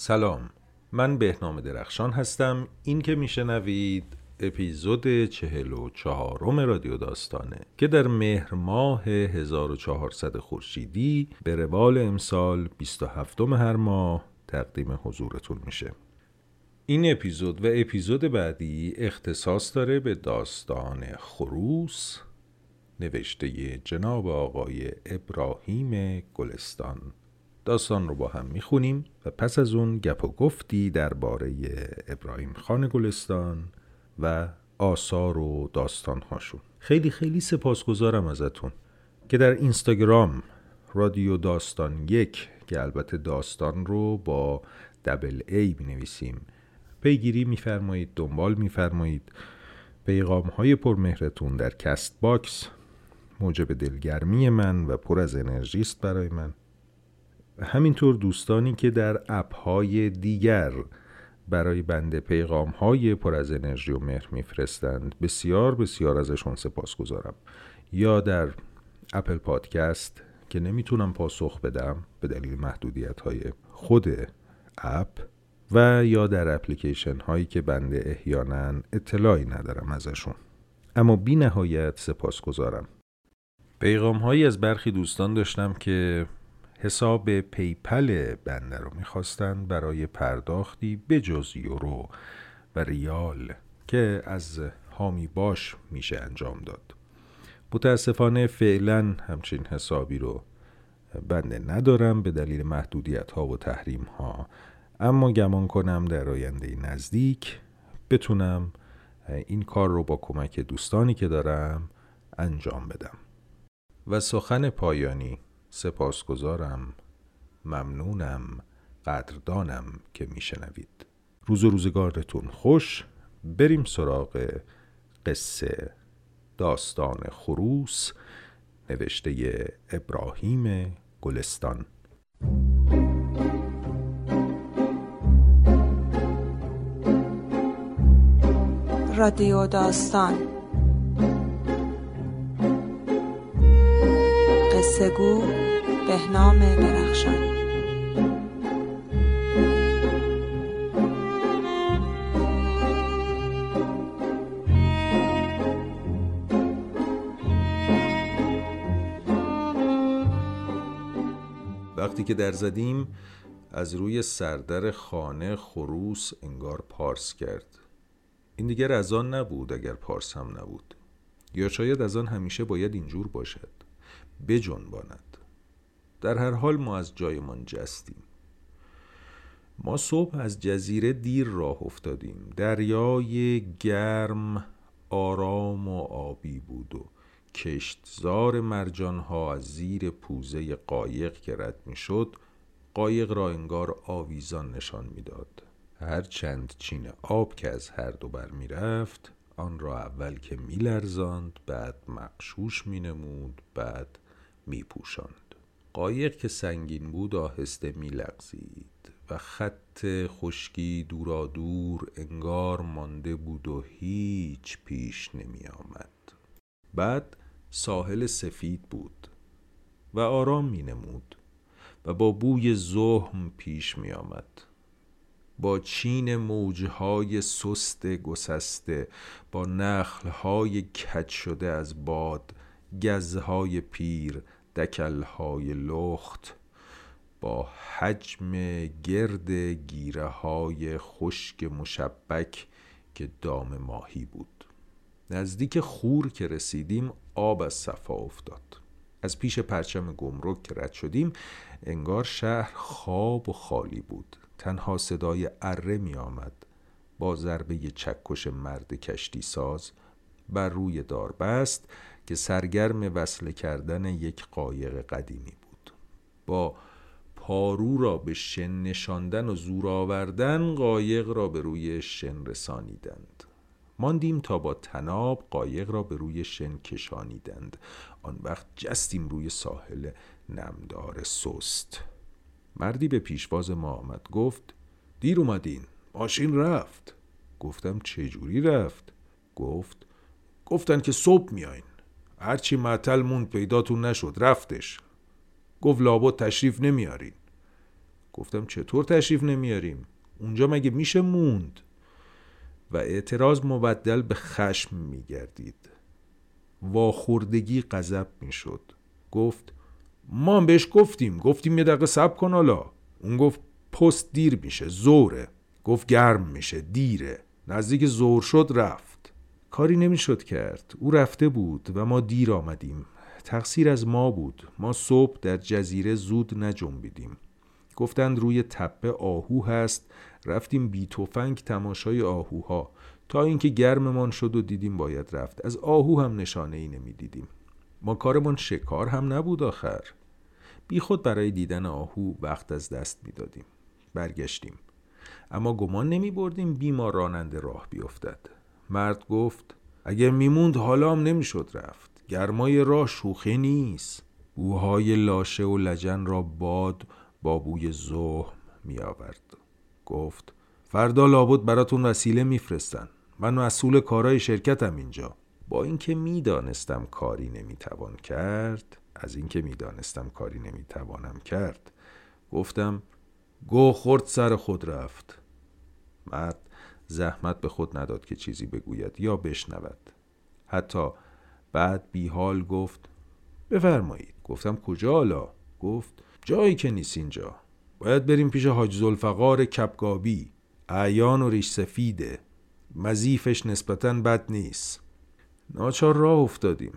سلام. من بهنام درخشان هستم. این که میشنوید اپیزود چهل و چهارم رادیو داستانه که در مهر ماه 1400 خورشیدی به روال امسال 27 هر ماه تقدیم حضورتون میشه. این اپیزود و اپیزود بعدی اختصاص داره به داستان خروس نوشته جناب آقای ابراهیم گلستان. داستان رو با هم می‌خونیم و پس از اون گپ و گفتی درباره ابراهیم خان گلستان و آثار و داستان هاشون خیلی خیلی سپاسگزارم ازتون که در اینستاگرام رادیو داستان یک که البته داستان رو با double a می نویسیم پیگیری میفرمایید دنبال میفرمایید. پیغام های پرمهرتون در Castbox موجب دلگرمی من و پر از انرژی است برای من. همینطور دوستانی که در اپ های دیگر برای بنده پیغام های پر از انرژی و مهر میفرستند بسیار بسیار ازشون سپاس گذارم. یا در اپل پادکست که نمی‌تونم پاسخ بدم به دلیل محدودیت های خود اپ و یا در اپلیکیشن هایی که بنده احیانا اطلاعی ندارم ازشون. اما بی نهایت سپاسگزارم. پیغام هایی از برخی دوستان داشتم که حساب PayPal بنده رو می‌خواستن برای پرداختی بجز یورو و ریال که از حامی باش میشه انجام داد. متاسفانه فعلا همچین حسابی رو بنده ندارم به دلیل محدودیت ها و تحریم ها اما گمان کنم در آینده نزدیک بتونم این کار رو با کمک دوستانی که دارم انجام بدم. و سخن پایانی سپاسگزارم. ممنونم. قدردانم که میشنوید. روز و روزگارتون خوش. بریم سراغ قصه داستان خروس نوشته ابراهیم گلستان. رادیو داستان. قصه گو بهنام درخشان. وقتی که در زدیم از روی سردر خانه خروس انگار پارس کرد. این دیگر از آن نبود اگر پارس هم نبود. یا شاید از آن همیشه باید اینجور باشد. بجنباند. در هر حال ما از جایمان جستیم ما صبح از جزیره دیر راه افتادیم دریای گرم آرام و آبی بود و کشتزار مرجانها از زیر پوزه قایق که رد می شد قایق را انگار آویزان نشان می‌داد. هر چند چین آب که از هر دو بر می رفت آن را اول که می لرزاند بعد مقشوش می نمود بعد می پوشاند. قایق که سنگین بود آهسته می لغزید و خط خشکی دورا دور انگار مانده بود و هیچ پیش نمی آمد. بعد ساحل سفید بود و آرام می نمود و با بوی زهم پیش می آمد. با چین موجهای سست گسسته با نخلهای کج شده از باد گزهای پیر دکلهای لخت با حجم گرد گیره های خشک مشبک که دام ماهی بود. نزدیک خور که رسیدیم آب از صفا افتاد. از پیش پرچم گمرک که رد شدیم انگار شهر خواب و خالی بود. تنها صدای اره می آمد. با ضربه چکش مرد کشتی ساز بر روی داربست که سرگرم وصله کردن یک قایق قدیمی بود. با پارو را به شن نشاندن و زور آوردن قایق را به روی شن رسانیدند. ماندیم تا با تناب قایق را به روی شن کشانیدند. آن وقت جستیم روی ساحل نمدار سست. مردی به پیشواز ما آمد گفت دیر اومدین ماشین رفت. گفتم چه جوری رفت؟ گفت گفتن که صبح میاین. هرچی معطل موند پیداتون نشد رفتش. گفت لابد تشریف نمیارین. گفتم چطور تشریف نمیاریم؟ اونجا مگه میشه موند؟ و اعتراض مبدل به خشم میگردید. واخوردگی غضب می‌شد. گفت ما هم بهش گفتیم. گفتیم یه دقیقه سب کن حالا. اون گفت پست دیر میشه زوره. گفت گرم میشه دیره. نزدیک زور شد رفت. کاری نمی‌شد کرد. او رفته بود و ما دیر آمدیم. تقصیر از ما بود. ما صبح در جزیره زود نجنبیدیم. گفتند روی تپه آهو هست. رفتیم بی توفنگ تماشای آهوها. تا اینکه گرممان شد و دیدیم باید رفت. از آهو هم نشانه ای نمی دیدیم ما کارمان شکار هم نبود آخر. بی خود برای دیدن آهو وقت از دست می دادیم برگشتیم. اما گمان نمی بردیم بیمار راننده راه بیفتد. مرد گفت اگر میموند حالا هم نمی‌شد رفت. گرمای راه شوخی نیست. بوهای لاشه و لجن را باد با بوی زهم می آورد گفت فردا لابد براتون وسیله میفرستن. من مسئول کارای شرکتم اینجا. با اینکه می‌دانستم کاری نمی‌توان کرد از اینکه می‌دانستم کاری نمی‌توانم کرد گفتم گو خورد سر خود رفت. مرد زحمت به خود نداد که چیزی بگوید یا بشنود. حتی بعد بیحال گفت بفرمایید. گفتم کجا حالا؟ گفت جایی که نیست اینجا. باید بریم پیش حاج زلفقار کپگابی اعیان و ریش سفیده مزیفش نسبتا بد نیست. ناچار راه افتادیم.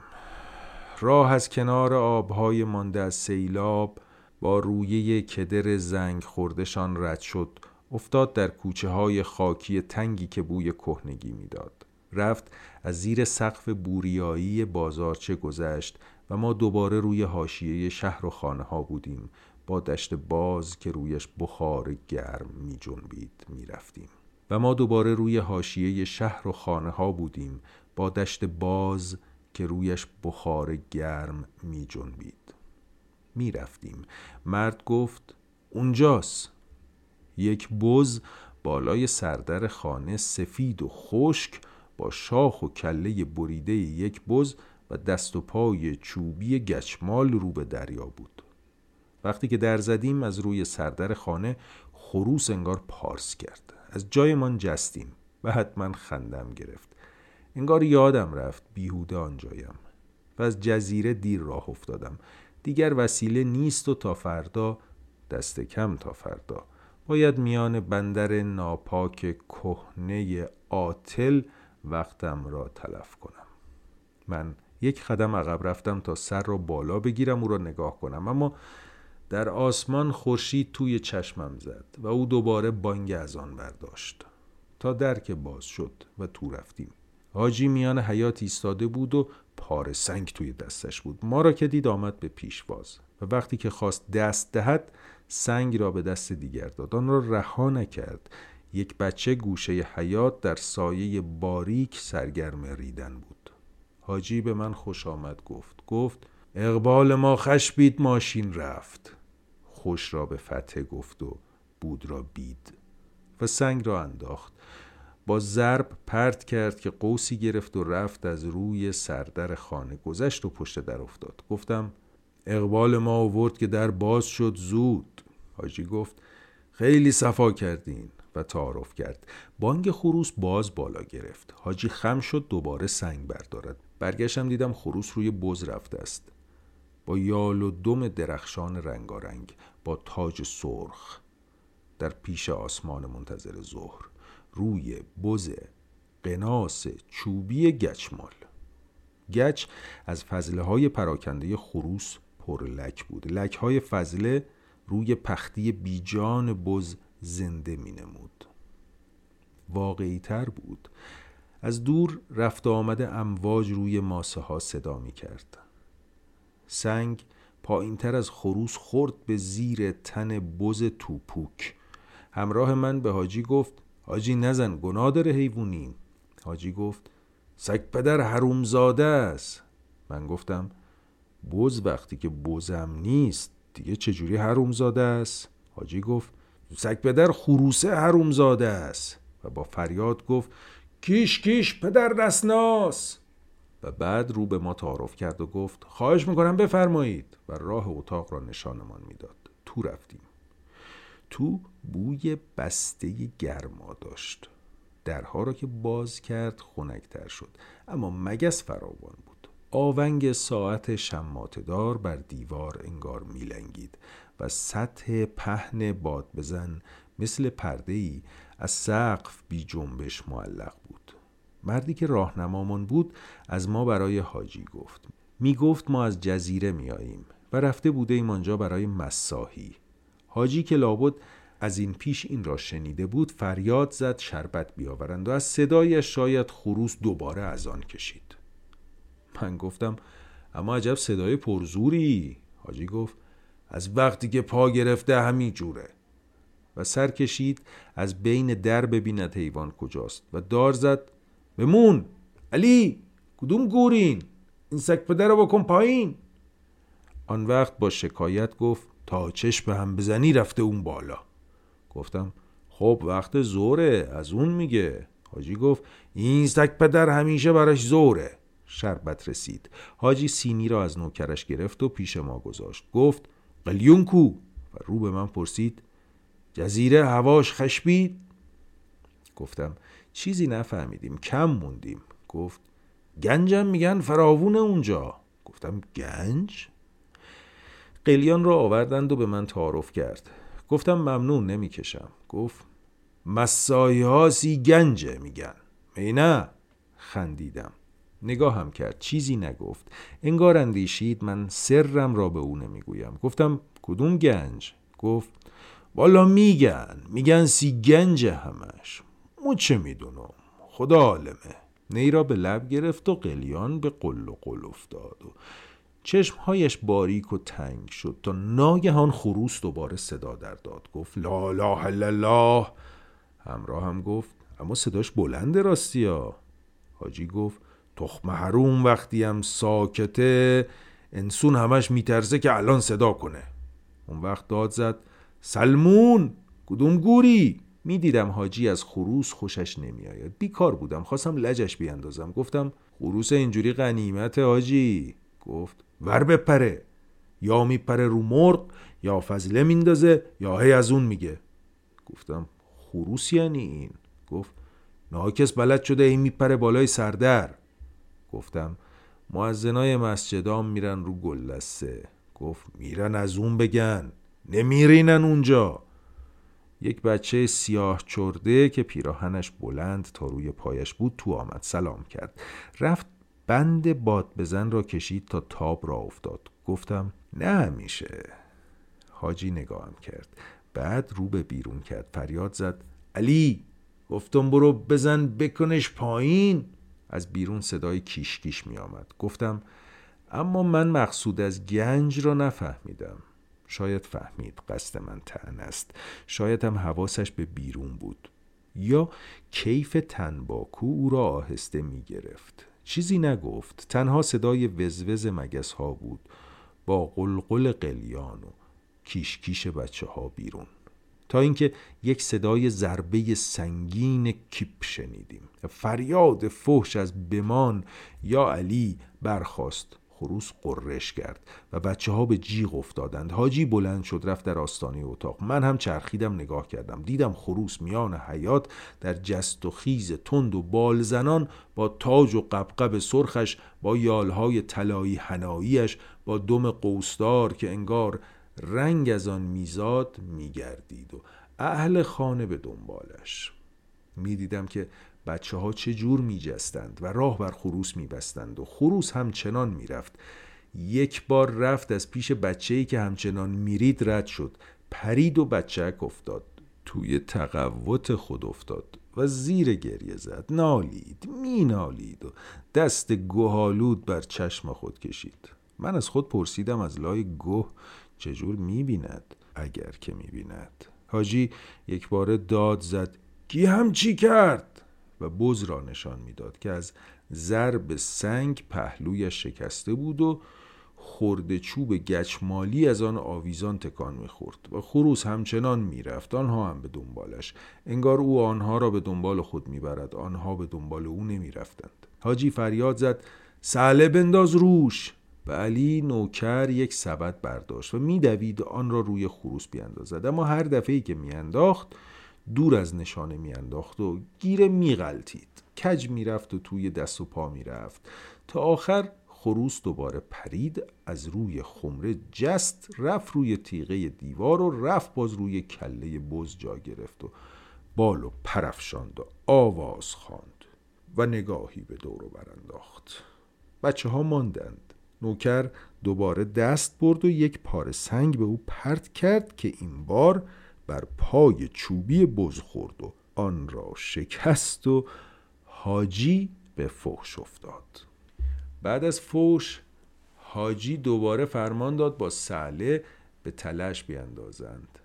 راه از کنار آبهای مانده از سیلاب با رویه کدر زنگ خوردشان رد شد. افتاد در کوچه های خاکی تنگی که بوی کهنگی می‌داد. رفت از زیر سقف بوریایی بازارچه گذشت و ما دوباره روی حاشیه شهر و خانه ها بودیم. با دشت باز که رویش بخار گرم می جنبید می رفتیم. و ما دوباره روی حاشیه شهر و خانه ها بودیم. با دشت باز که رویش بخار گرم می جنبید می رفتیم مرد گفت اونجاست. یک بز بالای سردر خانه سفید و خشک با شاخ و کله بریده یک بز و دست و پای چوبی گچمال رو به دریا بود. وقتی که در زدیم از روی سردر خانه خروس انگار پارس کرد. از جایمان جستیم و حتما خندم گرفت. انگار یادم رفت بیهوده آنجایم و از جزیره دیر راه افتادم. دیگر وسیله نیست و تا فردا دست کم تا فردا. باید میان بندر ناپاک کهنه آتل وقتم را تلف کنم. من یک قدم عقب رفتم تا سر را بالا بگیرم او را نگاه کنم. اما در آسمان خورشید توی چشمم زد و او دوباره بانگ از آن برداشت. تا درک باز شد و تو رفتیم. حاجی میان حیات ایستاده بود و پار سنگ توی دستش بود. ما را که دید آمد به پیشواز و وقتی که خواست دست دهد سنگ را به دست دیگر داد. آن را رها نکرد. یک بچه گوشه حیات در سایه باریک سرگرم ریدن بود. حاجی به من خوش آمد گفت. گفت اقبال ما خشبید ماشین رفت. خوش را به فتح گفت و بود را بید و سنگ را انداخت. با ضرب پرت کرد که قوسی گرفت و رفت از روی سردر خانه گذشت و پشت در افتاد. گفتم اقبال ما آورد که در باز شد زود. حاجی گفت خیلی صفا کردین و تعارف کرد. بانگ خروس باز بالا گرفت. حاجی خم شد دوباره سنگ بردارد. برگشتم دیدم خروس روی بز رفته است. با یال و دم درخشان رنگارنگ با تاج سرخ در پیش آسمان منتظر ظهر. روی بز قناس چوبی گچمال. گچ از فضله های پراکنده خروس پر لک بود. لک های فضله روی پختی بیجان بز زنده می نمود. واقعی تر بود. از دور رفت آمد امواج روی ماسه ها صدا می کرد. سنگ پایین تر از خروس خورد به زیر تن بز توپوک. همراه من به حاجی گفت حاجی نزن گناه داره حیوونی. حاجی گفت سگ پدر حرومزاده است. من گفتم بز وقتی که بزم نیست. دیگه چجوری حرومزاده است؟ حاجی گفت سگ پدر خروسه حرومزاده است. و با فریاد گفت کیش کیش پدر دستناس. و بعد رو به ما تعارف کرد و گفت خواهش می‌کنم بفرمایید. و راه اتاق را نشانمان می‌داد. تو رفتیم. تو بوی بسته گرما داشت. درها را که باز کرد خنکتر شد. اما مگس فراوان بود. آونگ ساعت شماتدار بر دیوار انگار میلنگید و سطح پهن باد بزن مثل پرده ای از سقف بی جنبش معلق بود. مردی که راهنمامان بود از ما برای حاجی گفت. می گفت ما از جزیره می آییم و رفته بوده ایم آنجا برای مساحی. حاجی که لابد از این پیش این را شنیده بود فریاد زد شربت بیاورند و از صدایش شاید خروس دوباره از آن کشید. من گفتم اما عجب صدای پرزوری. حاجی گفت از وقتی که پا گرفته همین جوره. و سر کشید از بین در ببیند حیوان کجاست. و دار زد بمون علی کدوم گورین؟ این سگ پدر رو بکن پایین. آن وقت با شکایت گفت تا چشم هم بزنی رفته اون بالا. گفتم خب وقت زوره از اون میگه. حاجی گفت این سگ پدر همیشه براش زوره. شربت رسید. حاجی سینی را از نوکرش گرفت و پیش ما گذاشت. گفت قلیون کو؟ و رو به من پرسید جزیره هواش خشبید؟ گفتم چیزی نفهمیدیم کم موندیم. گفت گنجم میگن فراوون اونجا. گفتم گنج؟ قلیان را آوردند و به من تعارف کرد. گفتم ممنون نمی‌کشم. گفت مسایی ها گنجه میگن. می نه. خندیدم. نگاهم کرد. چیزی نگفت. انگار اندیشید من سرم را به او نمی‌گویم. گفتم کدوم گنج؟ گفت والا میگن. میگن سی گنجه همش. مو چه می‌دونم؟ خدا عالمه. نی را به لب گرفت و قلیان به قل و قل افتاد و چشمهایش باریک و تنگ شد تا ناگهان خروس دوباره صدا در داد. گفت لا الا الله. همراه هم گفت اما صداش بلنده راستی ها. حاجی گفت تخم حروم وقتی هم ساکته انسون همش میترزه که الان صدا کنه. اون وقت داد زد سلمون کدوم گوری؟ می‌دیدم حاجی از خروس خوشش نمیآید. بیکار بودم خواستم لجش بیاندازم. گفتم خروس اینجوری غنیمت حاجی. گفت ور بپره. یا میپره رو مرغ یا فضله میندازه یا هی از اون میگه. گفتم خروس یعنی این؟ گفت ناکس بلد شده این میپره بالای سردر. گفتم معزنای مسجدام میرن رو گلسه گفت میرن از اون بگن نمیرینن اونجا. یک بچه سیاه چرده که پیراهنش بلند تا روی پایش بود تو آمد سلام کرد. رفت بند باد بزن را کشید تا تاب را افتاد. گفتم نه میشه. حاجی نگاهم کرد. بعد رو به بیرون کرد فریاد زد علی گفتم برو بزن بکنش پایین. از بیرون صدای کیش کیش می آمد گفتم اما من مقصود از گنج را نفهمیدم. شاید فهمید قصد من تن است. شاید هم حواسش به بیرون بود. یا کیف تنباکو او را آهسته می گرفت چیزی نگفت. تنها صدای وزوز مگس ها بود. با قلقل قلیان و کیش کیش بچه ها بیرون. تا اینکه یک صدای ضربه سنگین کیپ شنیدیم. فریاد فحش از بمان یا علی برخاست. خروس قررش کرد و بچه ها به جیغ افتادند. حاجی بلند شد رفت در آستانه اتاق. من هم چرخیدم نگاه کردم. دیدم خروس میان حیات در جست و خیز تند و بال زنان با تاج و قبقب سرخش با یالهای طلایی هناییش با دم قوسدار که انگار رنگ از آن میزاد میگردید و اهل خانه به دنبالش. می‌دیدم که بچه ها چه جور می جستند و راه بر خروس می بستند و خروس همچنان می رفت یک بار رفت از پیش بچه ای که همچنان میرید رد شد. پرید و بچهک افتاد. توی تقوت خود افتاد و زیر گریه زد. نالید می نالید و دست گوهالود بر چشم خود کشید. من از خود پرسیدم از لای گوه چجور می بیند اگر که می بیند حاجی یک بار داد زد کی هم چی کرد؟ و بز را نشان می‌داد که از ضرب سنگ پهلویش شکسته بود و خورده چوب گچمالی از آن آویزان تکان می‌خورد و خروس همچنان می‌رفت. آنها هم به دنبالش. انگار او آنها را به دنبال خود می‌برد. آنها به دنبال او نمی‌رفتند. حاجی فریاد زد سله بنداز روش. و علی نوکر یک سبد برداشت و میدوید آن را روی خروس بیاندازد اما هر دفعه که میانداخت دور از نشانه میانداخت و گیره میغلطید. کج می‌رفت و توی دست و پا می‌رفت. تا آخر خروس دوباره پرید از روی خمره جست رفت روی تیغه دیوار و رفت باز روی کله بز جا گرفت و بال پرفشاند و آواز خواند و نگاهی به دور برانداخت بچه ها ماندند. نوکر دوباره دست برد و یک پاره سنگ به او پرت کرد که این بار بر پای چوبی بز خورد و آن را شکست و حاجی به فحش افتاد. بعد از فوش حاجی دوباره فرمان داد با سله به تلش بیاندازند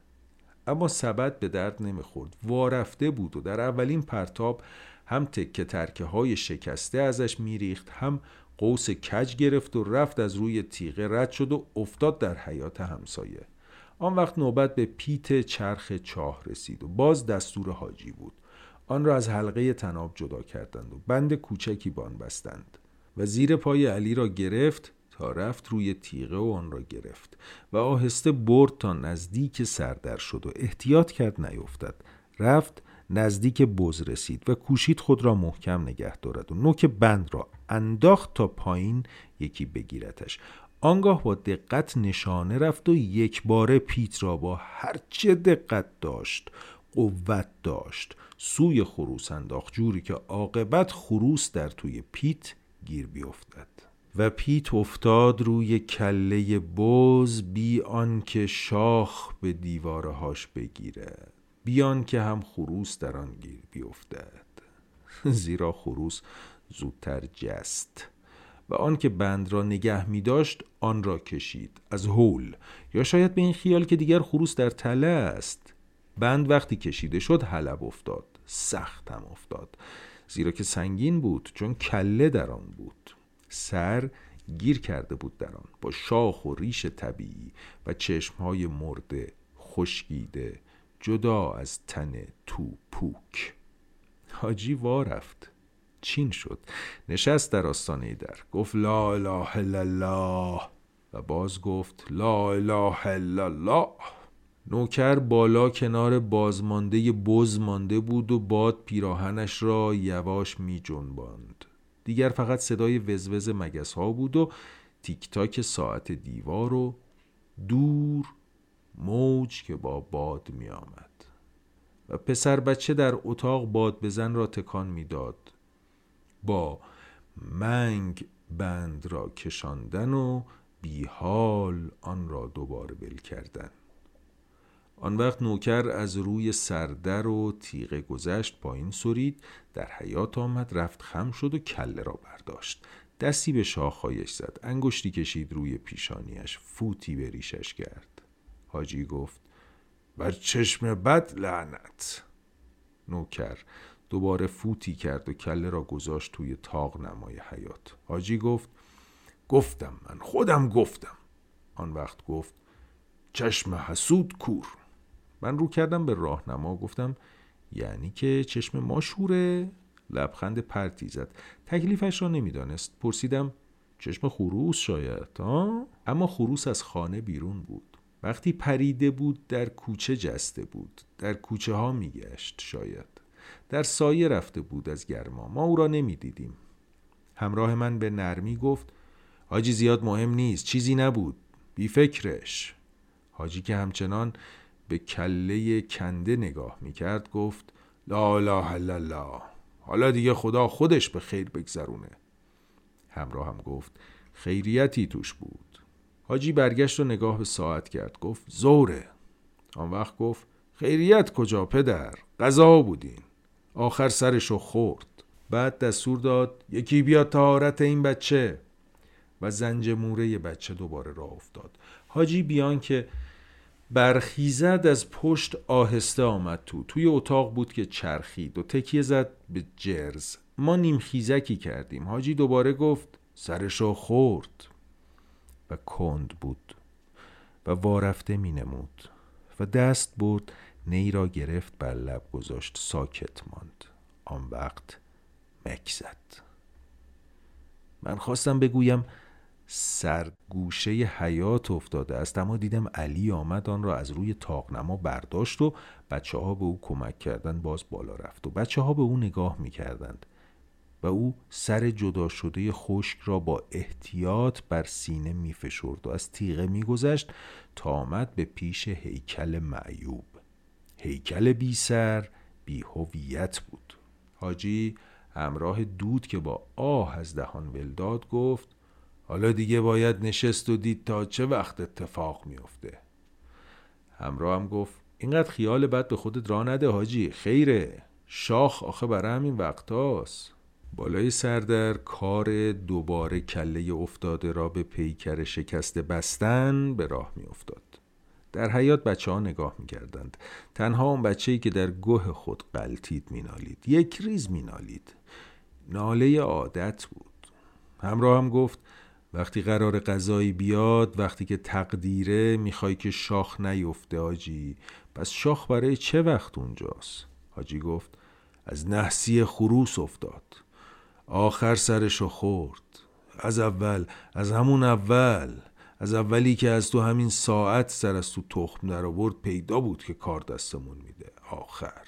اما سبد به درد نمی‌خورد. وارفته بود و در اولین پرتاب هم تکه ترکه های شکسته ازش میریخت هم قوس کج گرفت و رفت از روی تیغه رد شد و افتاد در حیات همسایه. آن وقت نوبت به پیت چرخ چاه رسید و باز دستور حاجی بود. آن را از حلقه تناب جدا کردند و بند کوچکی بان بستند. و زیر پای علی را گرفت تا رفت روی تیغه و آن را گرفت و آهسته برد تا نزدیک سردر شد و احتیاط کرد نیفتد. رفت نزدیک بز رسید و کوشید خود را محکم نگه دارد. و نوک بند را انداخت تا پایین یکی بگیرتش. آنگاه با دقت نشانه رفت و یک باره پیت را با هرچه دقت داشت قوت داشت. سوی خروس انداخت جوری که عاقبت خروس در توی پیت گیر بیفتد. و پیت افتاد روی کله بز بی آنکه شاخ به دیوارهاش بگیره بیان که هم خروس در آن گیر بیفتد. زیرا خروس زودتر جست و آن که بند را نگه می داشت آن را کشید از هول. یا شاید به این خیال که دیگر خروس در تله است. بند وقتی کشیده شد حلب افتاد. سخت هم افتاد. زیرا که سنگین بود چون کله در آن بود. سر گیر کرده بود در آن با شاخ و ریش طبیعی و چشمهای مرده خشکیده جدا از تن تو پوک حاجی وا رفت. چین شد. نشست در آستانه در. گفت لا اله الا الله. و باز گفت لا اله الا الله. نوکر بالا کنار بازمانده بز مانده بود و باد پیراهنش را یواش می جنباند. دیگر فقط صدای وزوز مگس ها بود و تیک تاک ساعت دیوار و دور موج که با باد می آمد. و پسر بچه در اتاق باد بزن را تکان می‌داد. با منگ بند را کشاندن و بیحال آن را دوباره بل کردن. آن وقت نوکر از روی سردر و تیغه گذشت پایین سرید در حیات آمد رفت خم شد و کله را برداشت. دستی به شاخهایش زد. انگشتی کشید روی پیشانیش. فوتی به ریشش کرد. حاجی گفت بر چشم بد لعنت. نوکر دوباره فوتی کرد و کله را گذاشت توی تاق نمای حیات حاجی گفت گفتم من خودم گفتم. آن وقت گفت چشم حسود کور. من رو کردم به راهنما گفتم یعنی که چشم ما شوره؟ لبخند پرتی زد. تکلیفش را نمی‌دانست. پرسیدم چشم خروس شاید ها؟ اما خروس از خانه بیرون بود. وقتی پریده بود در کوچه جسته بود. در کوچه ها میگشت شاید. در سایه رفته بود از گرما. ما او را نمی‌دیدیم. همراه من به نرمی گفت حاجی زیاد مهم نیست چیزی نبود. بی فکرش. حاجی که همچنان به کله کنده نگاه می‌کرد گفت لا الا الله. حالا دیگه خدا خودش به خیر بگذرونه. همراه هم گفت خیریتی توش بود. حاجی برگشت و نگاه به ساعت کرد. گفت زوره آن وقت گفت خیریت کجا پدر؟ غذا بودین. آخر سرشو خورد. بعد دستور داد یکی بیا تهارت این بچه. و زنج موره بچه دوباره راه افتاد. حاجی بیان که برخیزد از پشت آهسته آمد تو. توی اتاق بود که چرخید و تکیه زد به جرز. ما نیم خیزکی کردیم. حاجی دوباره گفت سرشو خورد. و کند بود و وارفته می نمود و دست برد نی را گرفت بر لب گذاشت ساکت ماند. آن وقت مک زد. من خواستم بگویم سرگوشه حیات افتاده است اما دیدم علی آمد آن را از روی تاقنما برداشت و بچه ها به او کمک کردن باز بالا رفت و بچه ها به او نگاه می کردند و او سر جدا شده خشک را با احتیاط بر سینه می فشرد و از تیغه می گذشت تا آمد به پیش هیکل معیوب. هیکل بی سر بی هویت بود. حاجی همراه دود که با آه از دهان ولداد گفت حالا دیگه باید نشست و دید تا چه وقت اتفاق میافته همراه هم گفت اینقدر خیال بد به خودت را نده حاجی خیره. شاخ آخه برای همین وقتاست. بالای سردر کار دوباره کله افتاده را به پیکر شکسته بستن به راه می افتاد. در حیات بچه ها نگاه می کردند. تنها اون بچه ای که در گوه خود قلتید می نالید. یک ریز می نالید. ناله عادت بود. همراه هم گفت وقتی قرار غذایی بیاد وقتی که تقدیره می‌خوای که شاخ نیفته آجی پس شاخ برای چه وقت اونجاست حاجی گفت از نحسی خروس افتاد آخر سرشو خورد. از اول از همون اول از اولی که از تو همین ساعت سر از تو تخم در آورد پیدا بود که کار دستمون میده. آخر.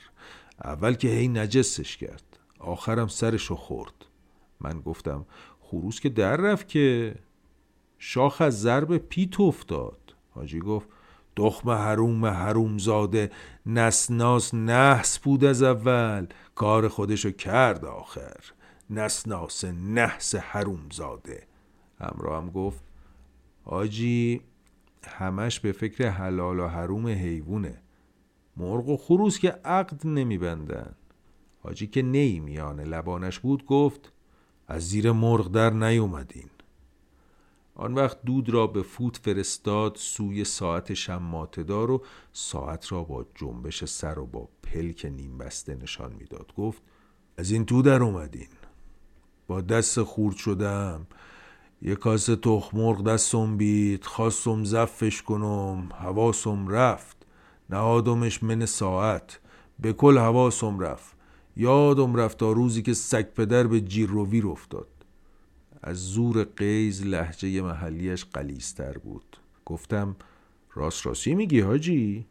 اول که هی نجسش کرد. آخرم سرشو خورد. من گفتم خروس که در رفت که شاخ از ضرب پیت افتاد. حاجی گفت دخم حروم حروم زاده نسناس نحس بود از اول. کار خودشو کرد آخر. نسناس نحس حروم زاده همراه هم گفت آجی همش به فکر حلال و حروم حیوونه. مرغ و خروس که عقد نمیبندن. حاجی که نی میانه لبانش بود گفت از زیر مرغ در نیومدین. آن وقت دود را به فوت فرستاد سوی ساعت شماتدار و ساعت را با جنبش سر و با پلک نیم بسته نشان می‌داد گفت از این تو در اومدین. با دست خورد شدم. یه کاسه تخمرغ دستم بید خواستم زفش کنم حواسم رفت. نهادمش من ساعت به کل حواسم رفت. یادم رفت تا روزی که سگ پدر به جیر رو ویر افتاد. از زور قیز لحجه محلیش قلیستر بود. گفتم راست راستی میگی حاجی؟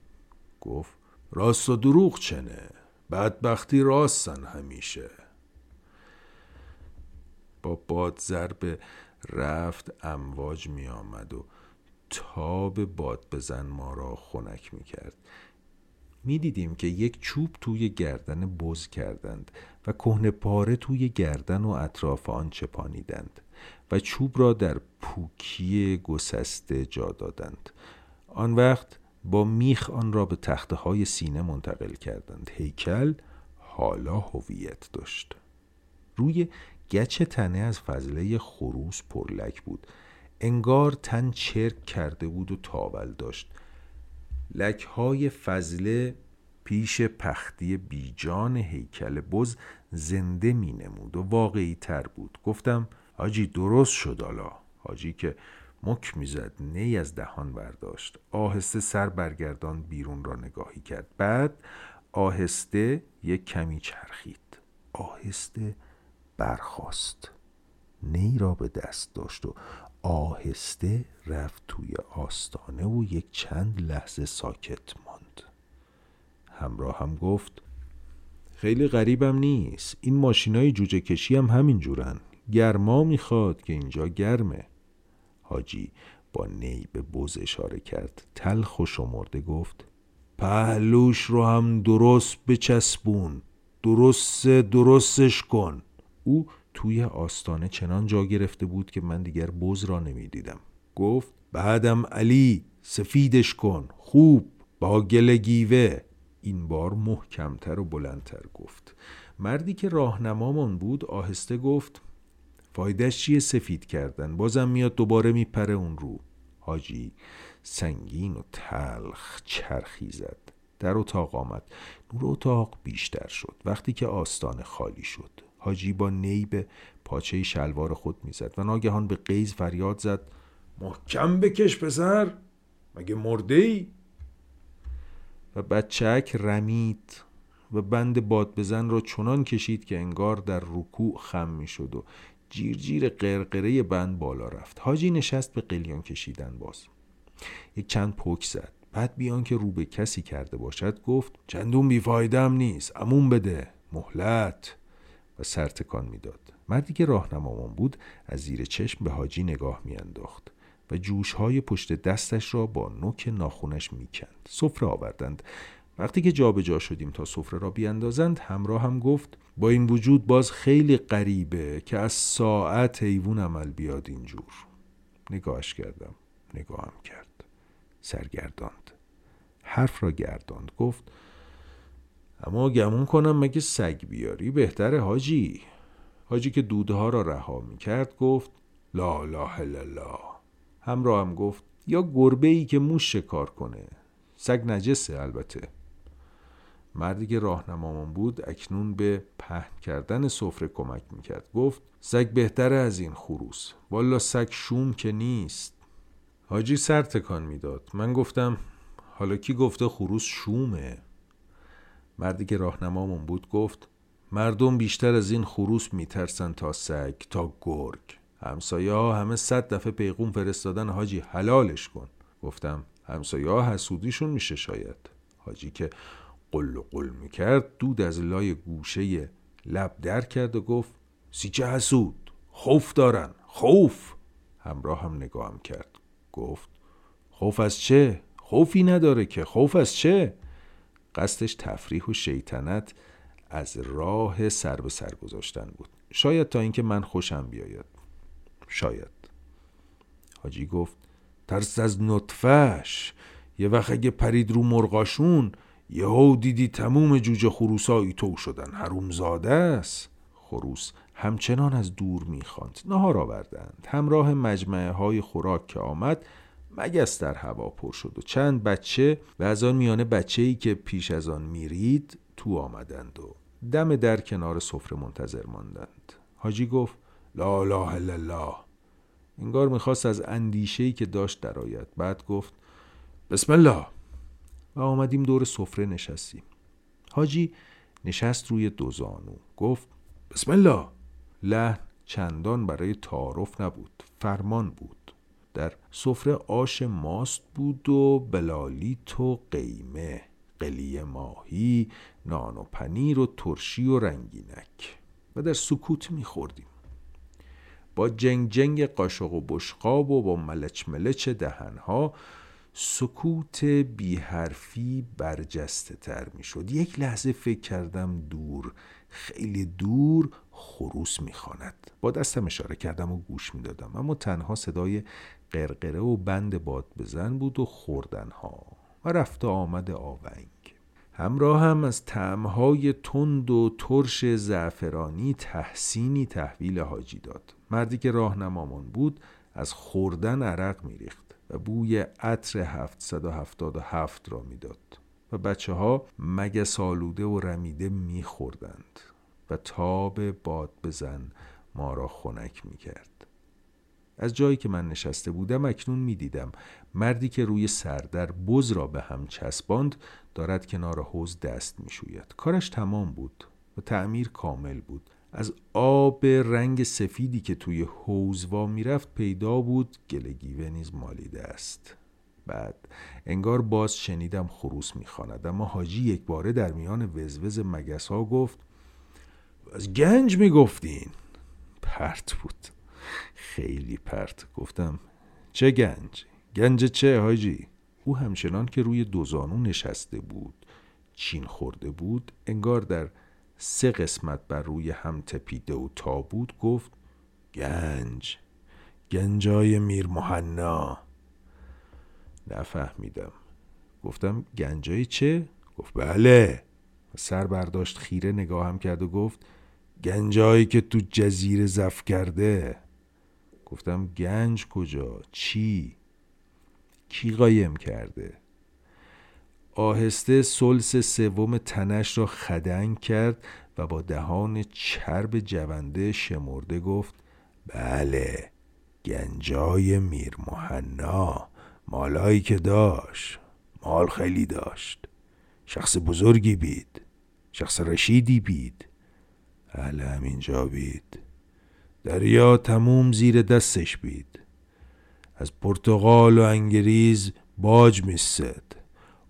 گفت راست و دروغ چنه؟ بدبختی راستن همیشه. با باد ضرب رفت امواج می آمد و تاب باد بزن ما را خنک می کرد می دیدیم که یک چوب توی گردن بز کردند و کهنه پاره توی گردن و اطراف آن چپانیدند و چوب را در پوکی گسسته جا دادند. آن وقت با میخ آن را به تخته های سینه منتقل کردند. هیکل حالا هویت داشت. روی گچ تنه از فضله خروس پرلک بود. انگار تن چرک کرده بود و تاول داشت. لکهای فضله پیش پختی بیجان هیکل بز زنده می نمود و واقعی تر بود. گفتم حاجی درست شد حالا. حاجی که مک می‌زد نی از دهان برداشت. آهسته سر برگردان بیرون را نگاهی کرد. بعد آهسته یک کمی چرخید. آهسته برخاست. نی را به دست داشت و آهسته رفت توی آستانه و یک چند لحظه ساکت ماند. همراه هم گفت خیلی غریبم نیست. این ماشینای جوجه کشی هم همین جورن. گرما می‌خواد که اینجا گرمه. حاجی با نی به بز اشاره کرد تلخ و شمرده گفت پهلوش رو هم درست بچسبون. درست درستش کن. او توی آستانه چنان جا گرفته بود که من دیگر بز را نمی‌دیدم. گفت بعدم علی سفیدش کن خوب با گل گیوه. این بار محکمتر و بلندتر گفت. مردی که راهنمامان بود آهسته گفت فایدهش چیه سفید کردن؟ بازم میاد دوباره میپره اون رو. حاجی سنگین و تلخ چرخی زد. در اتاق آمد. نور اتاق بیشتر شد. وقتی که آستانه خالی شد. حاجی با نی به پاچه شلوار خود می‌زد و ناگهان به قیز فریاد زد محکم بکش پسر مگه مرده ای؟ و بچک رمید و بند باد بزن را چنان کشید که انگار در رکوع خم می شد و جیرجیر قرقره بند بالا رفت. حاجی نشست به قلیان کشیدن باز. یک چند پک زد. بعد بیان که رو به کسی کرده باشد گفت چندون بیفایدم نیست امون بده مهلت. و سرتکان می‌داد. مردی که راهنمامان بود از زیر چشم به حاجی نگاه میانداخت و جوشهای پشت دستش را با نوک ناخونش می‌کند. سفره آوردند. وقتی که جابجا جا شدیم تا سفره را بیاندازند همراه هم گفت با این وجود باز خیلی غریبه که از ساعت حیوان عمل بیاد اینجور. نگاهش کردم. نگاهم کرد. سرگرداند. حرف را گرداند. گفت اما گمون کنم مگه سگ بیاری؟ بهتره حاجی. حاجی که دودها را رها می کرد گفت لا لا لا همراه هم گفت یا گربه ای که موش شکار کنه. سگ نجسه البته. مردی که راهنمامان بود اکنون به پهن کردن سفره کمک می‌کرد. گفت سگ بهتره از این خروس. والا سگ شوم که نیست. حاجی سر تکان می‌داد. من گفتم حالا کی گفته خروس شومه؟ مردی که راهنمامون بود گفت مردم بیشتر از این خروس میترسن تا سگ تا گرگ. همسایه ها همه صد دفعه پیغوم فرستادن حاجی حلالش کن. گفتم همسایه ها حسودیشون میشه شاید. حاجی که قل قل می‌کرد دود از لای گوشه لب در کرد و گفت سیچه حسود خوف دارن خوف. همراه هم نگاهم کرد. گفت خوف از چه؟ خوفی نداره که خوف از چه؟ قصدش تفریح و شیطنت از راه سر به سر گذاشتن بود. شاید تا اینکه من خوشم بیاید. شاید. حاجی گفت ترس از نطفش یه وقت اگه پرید رو مرغاشون یهو دیدی تموم جوجه خروسایی تو شدن. حرومزاده است. خروس همچنان از دور می‌خواند. نهار آوردند. همراه مجمعه های خوراک که آمد مگس در هوا پر شد و چند بچه و از آن میانه بچه ای که پیش از آن میرید تو آمدند و دم در کنار سفره منتظر ماندند. حاجی گفت لا لا الله. انگار می‌خواست از اندیشه ای که داشت درآید بعد گفت بسم الله. و آمدیم دور سفره نشستیم. حاجی نشست روی دو زانو. گفت بسم الله. لحن چندان برای تعارف نبود. فرمان بود. در سفره آش ماست بود و بلالیت و قیمه قلی ماهی نان و پنیر و ترشی و رنگینک و در سکوت میخوردیم. با جنگ جنگ قاشق و بشقاب و با ملچ ملچ دهنها سکوت بی حرفی برجسته تر می شد یک لحظه فکر کردم دور خیلی دور خروس می‌خواند. با دستم اشاره کردم و گوش می‌دادم. اما تنها صدای قرقره و بند باد بزن بود و خوردنها و رفت آمد آونگ. همراه هم از تعمهای تند و ترش زعفرانی تحسینی تحویل حاجی داد. مردی که راهنمامان بود از خوردن عرق میریخت و بوی عطر 777 را می‌داد و بچه ها مگه سالوده و رمیده میخوردند. و تاب باد بزن ما را خنک می‌کرد. از جایی که من نشسته بودم اکنون می‌دیدم مردی که روی سردر بز را به هم چسباند دارد کنار حوز دست می‌شوید. کارش تمام بود و تعمیر کامل بود. از آب رنگ سفیدی که توی حوز وا می‌رفت پیدا بود. گلگیوه نیز مالیده است. بعد انگار باز شنیدم خروس می‌خواند. اما حاجی یک باره در میان وزوز مگس ها گفت از گنج می‌گفتین. پرت بود. خیلی پرت. گفتم چه گنج؟ گنج چه حاجی؟ او همچنان که روی دوزانو نشسته بود چین خورده بود انگار در سه قسمت بر روی هم تپیده و تابود گفت گنج. گنجای میر محنا نفهمیدم. گفتم گنجای چه؟ گفت بله. سر برداشت خیره نگاهم کرد و گفت گنجایی که تو جزیره زف کرده. گفتم گنج کجا؟ چی؟ کی قایم کرده؟ آهسته سلس سوم تنش را خدنگ کرد و با دهان چرب جونده شمرده گفت بله گنجای میر محنا مالایی که داشت. مال خیلی داشت. شخص بزرگی بید. شخص رشیدی بید. اهل همینجا بید. دریا تموم زیر دستش بید. از پرتغال و انگریز باج میسد.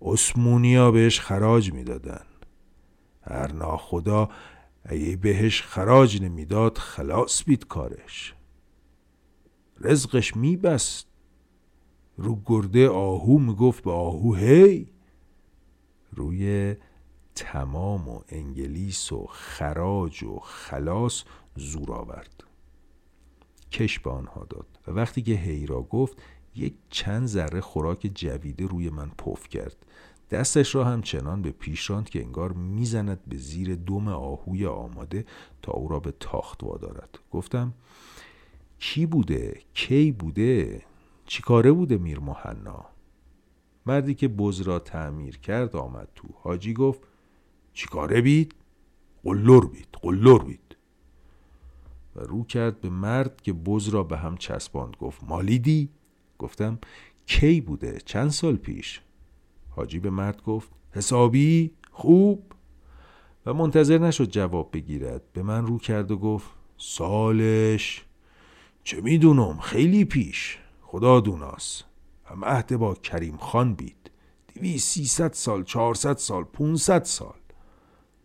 اسمونیا بهش خراج می‌دادن. هر ناخدا اگه بهش خراج نمی‌داد خلاص بید کارش. رزقش میبست. رو گرده آهو می‌گفت به آهو هی! روی تمام و انگلیس و خراج و خلاص زور آورد. کش به آنها داد و وقتی که هی را گفت یک چند ذره خوراک جویده روی من پف کرد. دستش را هم چنان به پیش راند که انگار می‌زند به زیر دم آهوی آماده تا او را به تاخت وادارد. گفتم کی بوده؟ کی بوده؟ چیکاره بوده میر محنا مردی که بز را تعمیر کرد آمد تو. حاجی گفت چیکاره بید؟ قلر بید قلر بید. و رو کرد به مرد که بز را به هم چسباند. گفت مالیدی گفتم کی بوده؟ چند سال پیش؟ حاجی به مرد گفت حسابی؟ خوب. و منتظر نشد جواب بگیرد. به من رو کرد و گفت سالش. چه می‌دونم؟ خیلی پیش. خدا دوناس هم عهد با کریم خان بید. دوی سیصد سال چهارصد سال پونصد سال.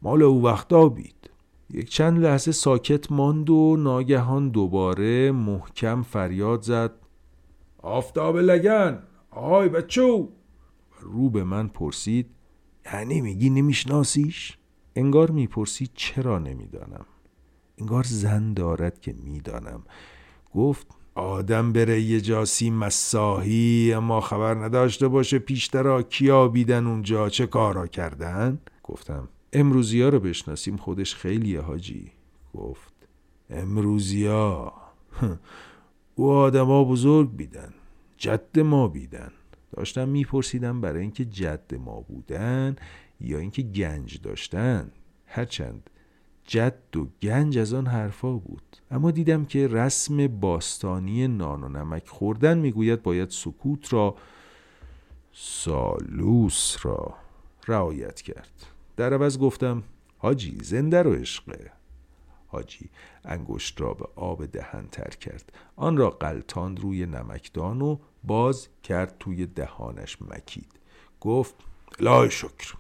مال او وقتا بید. یک چند لحظه ساکت ماند و ناگهان دوباره محکم فریاد زد. آفتاب لگن آهای بچو! رو به من پرسید یعنی میگی نمیشناسیش؟ انگار می‌پرسید چرا نمی‌دانم. انگار زن دارد که می‌دانم. گفت آدم بره یه جاسی مساهی اما خبر نداشته باشه پیشترا کیا بیدن اونجا چه کارا کردن؟ گفتم امروزی ها رو بشناسیم خودش خیلیه حاجی. گفت امروزی ها او آدما بزرگ بیدن جد ما بیدن. داشتم میپرسیدم برای اینکه جد ما بودن یا اینکه گنج داشتن. هرچند جد و گنج از آن حرفا بود. اما دیدم که رسم باستانی نان و نمک خوردن می‌گوید باید سکوت را سالوس را رعایت کرد. در عوض گفتم حاجی زنده رو عشقه حاجی انگشت را به آب دهن تر کرد. آن را قلتاند روی نمکدان و باز کرد توی دهانش مکید. گفت لای شکر.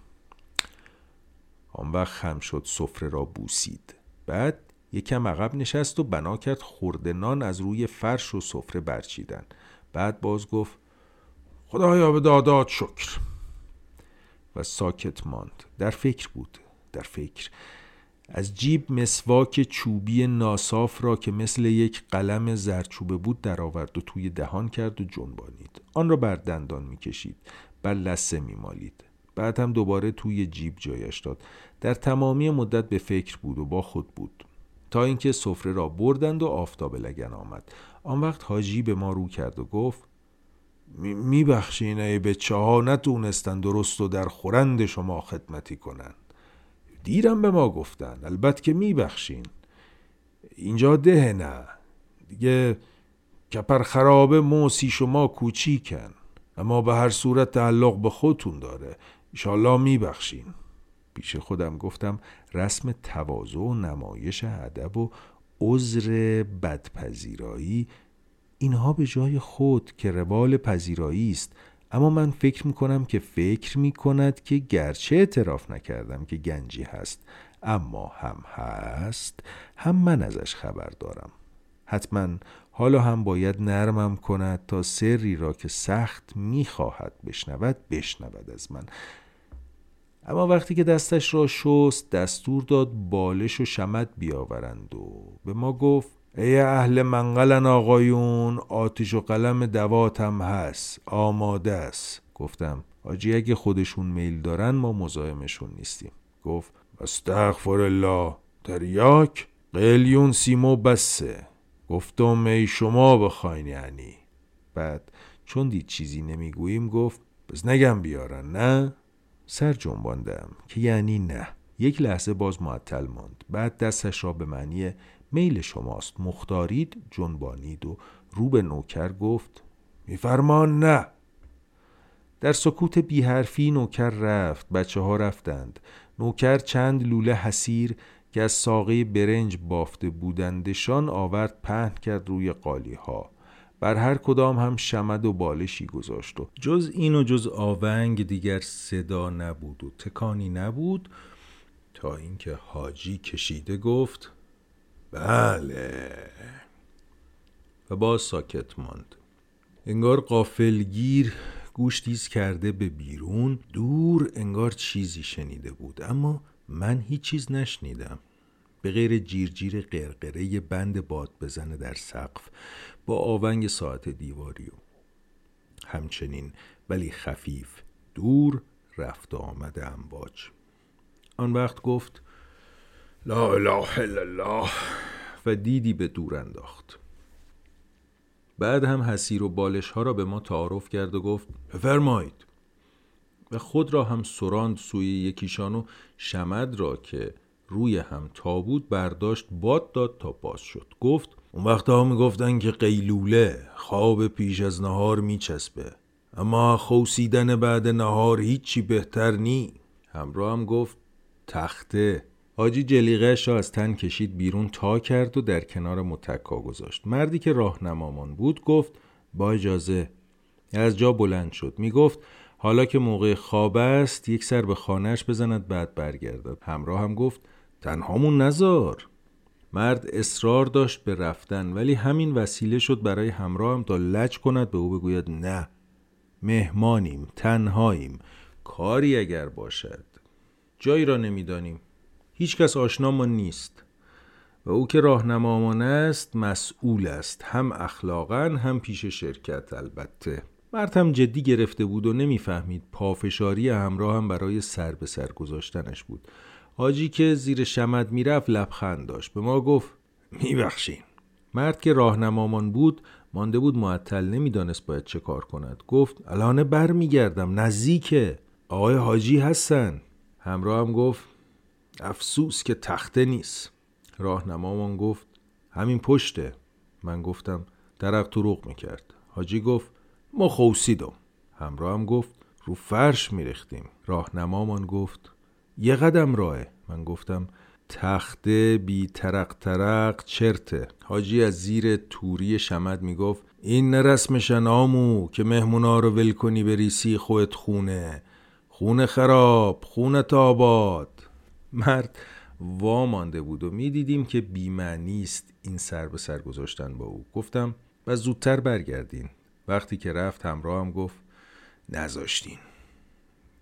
آن وقت خم شد سفره را بوسید. بعد یکم عقب نشست و بنا کرد خورده نان از روی فرش و سفره برچیدن. بعد باز گفت خدایا به دادات شکر. و ساکت ماند. در فکر بود در فکر. از جیب مسواک چوبی ناصاف را که مثل یک قلم زرچوبه بود درآورد و توی دهان کرد و جنبانید. آن را بر دندان می‌کشید بر لسه میمالید. بعد هم دوباره توی جیب جایش داد. در تمامی مدت به فکر بود و با خود بود. تا اینکه سفره را بردند و آفتاب لگن آمد. آن وقت حاجی به ما رو کرد و گفت میبخشین ای بچه ها نتونستن درست و در خورند شما خدمتی کنن. دیرم به ما گفتن البته که میبخشین. اینجا ده نه. دیگه کپر خرابه موسی شما کوچیکن. اما به هر صورت تعلق به خودتون داره. ایشالله میبخشین. پیش خودم گفتم رسم تواضع و نمایش ادب و عذر بدپذیرایی اینها به جای خود که روال پذیرایی است اما من فکر می کنم که فکر می کند که گرچه اعتراف نکردم که گنجی هست اما هم هست هم من ازش خبر دارم. حتما حالا هم باید نرمم کند تا سری را که سخت می‌خواهد بشنود بشنود از من. اما وقتی که دستش را شست دستور داد بالش و شمد بیاورند و به ما گفت ای اهل منقلن آقایون آتیش و قلم دواتم هست آماده است. گفتم آجی اگه خودشون میل دارن ما مزاحمشون نیستیم. گفت استغفر الله. تریاک قلیون سیمو بسه. گفتم ای شما بخواین یعنی. بعد چون دید چیزی نمی‌گوییم گفت بس نگم بیارن نه؟ سر جنباندم که یعنی نه. یک لحظه باز معطل ماند. بعد دستش را به معنی میل شماست. مختارید جنبانید و رو به نوکر گفت میفرمان نه. در سکوت بیحرفی نوکر رفت. بچه ها رفتند. نوکر چند لوله حسیر که از ساقه برنج بافته بودندشان آورد پهن کرد روی قالی ها بر هر کدام هم شمد و بالشی گذاشت و جز این و جز آونگ دیگر صدا نبود و تکانی نبود تا اینکه حاجی کشیده گفت بله. و باز ساکت ماند. انگار قافلگیر گوش تیز کرده به بیرون دور انگار چیزی شنیده بود. اما من هیچ چیز نشنیدم. به غیر جیرجیر قرقره بند باد بزنه در سقف با آونگ ساعت دیواری و همچنین ولی خفیف دور رفت آمد امواج. آن وقت گفت لا اله الا الله. و دیدی به دور انداخت. بعد هم حسیر و بالش ها را به ما تعارف کرد و گفت بفرمایید و خود را هم سراند سوی یکیشان و شمد را که روی هم تابود برداشت باد داد تا باز شد. گفت اون وقت ها می‌گفتن که قیلوله خواب پیش از نهار میچسبه. اما خوسیدن بعد نهار هیچی بهتر نی. همراه هم گفت تخته. حاجی جلیقهش را از تن کشید بیرون تا کرد و در کنار متکا گذاشت. مردی که راهنمامان بود گفت با اجازه. از جا بلند شد. می گفت حالا که موقع خواب است یک سر به خانهش بزند بعد برگردد. همراه هم گفت تنهامون نزار. مرد اصرار داشت به رفتن ولی همین وسیله شد برای همراه هم تا لج کند به او بگوید نه مهمانیم تنهاییم کاری اگر باشد. جایی را نمی‌دانیم. هیچ کس آشنامان نیست. و او که راهنمامان است مسئول است. هم اخلاقا هم پیش شرکت البته. مرد هم جدی گرفته بود و نمی‌فهمید. پافشاری همراه هم برای سر به سر گذاشتنش بود. حاجی که زیر شمد می‌رفت لبخند داشت. به ما گفت میبخشین. مرد که راهنمامان بود مانده بود معطل نمی‌دانست باید چه کار کند. گفت الان بر میگردم نزدیکه. آقای حاجی هستن. همراه هم گفت افسوس که تخته نیست. راهنمامان گفت همین پشته. من گفتم درق روغ می‌کرد. حاجی گفت ما خوسیدم. همراه هم گفت رو فرش میریختیم. راهنمامان گفت یه قدم راهه. من گفتم تخته بی ترق ترق چرته. حاجی از زیر توری شمد می‌گفت این نه رسمشن آمو که مهمونا رو ول کنی بریسی خودت خونه. خونه خراب خونه تاباد مرد وامانده بود و می‌دیدیم که بیمعنی است این سر به سر گذاشتن با او. گفتم و زودتر برگردین. وقتی که رفت هم گفت نذاشتین.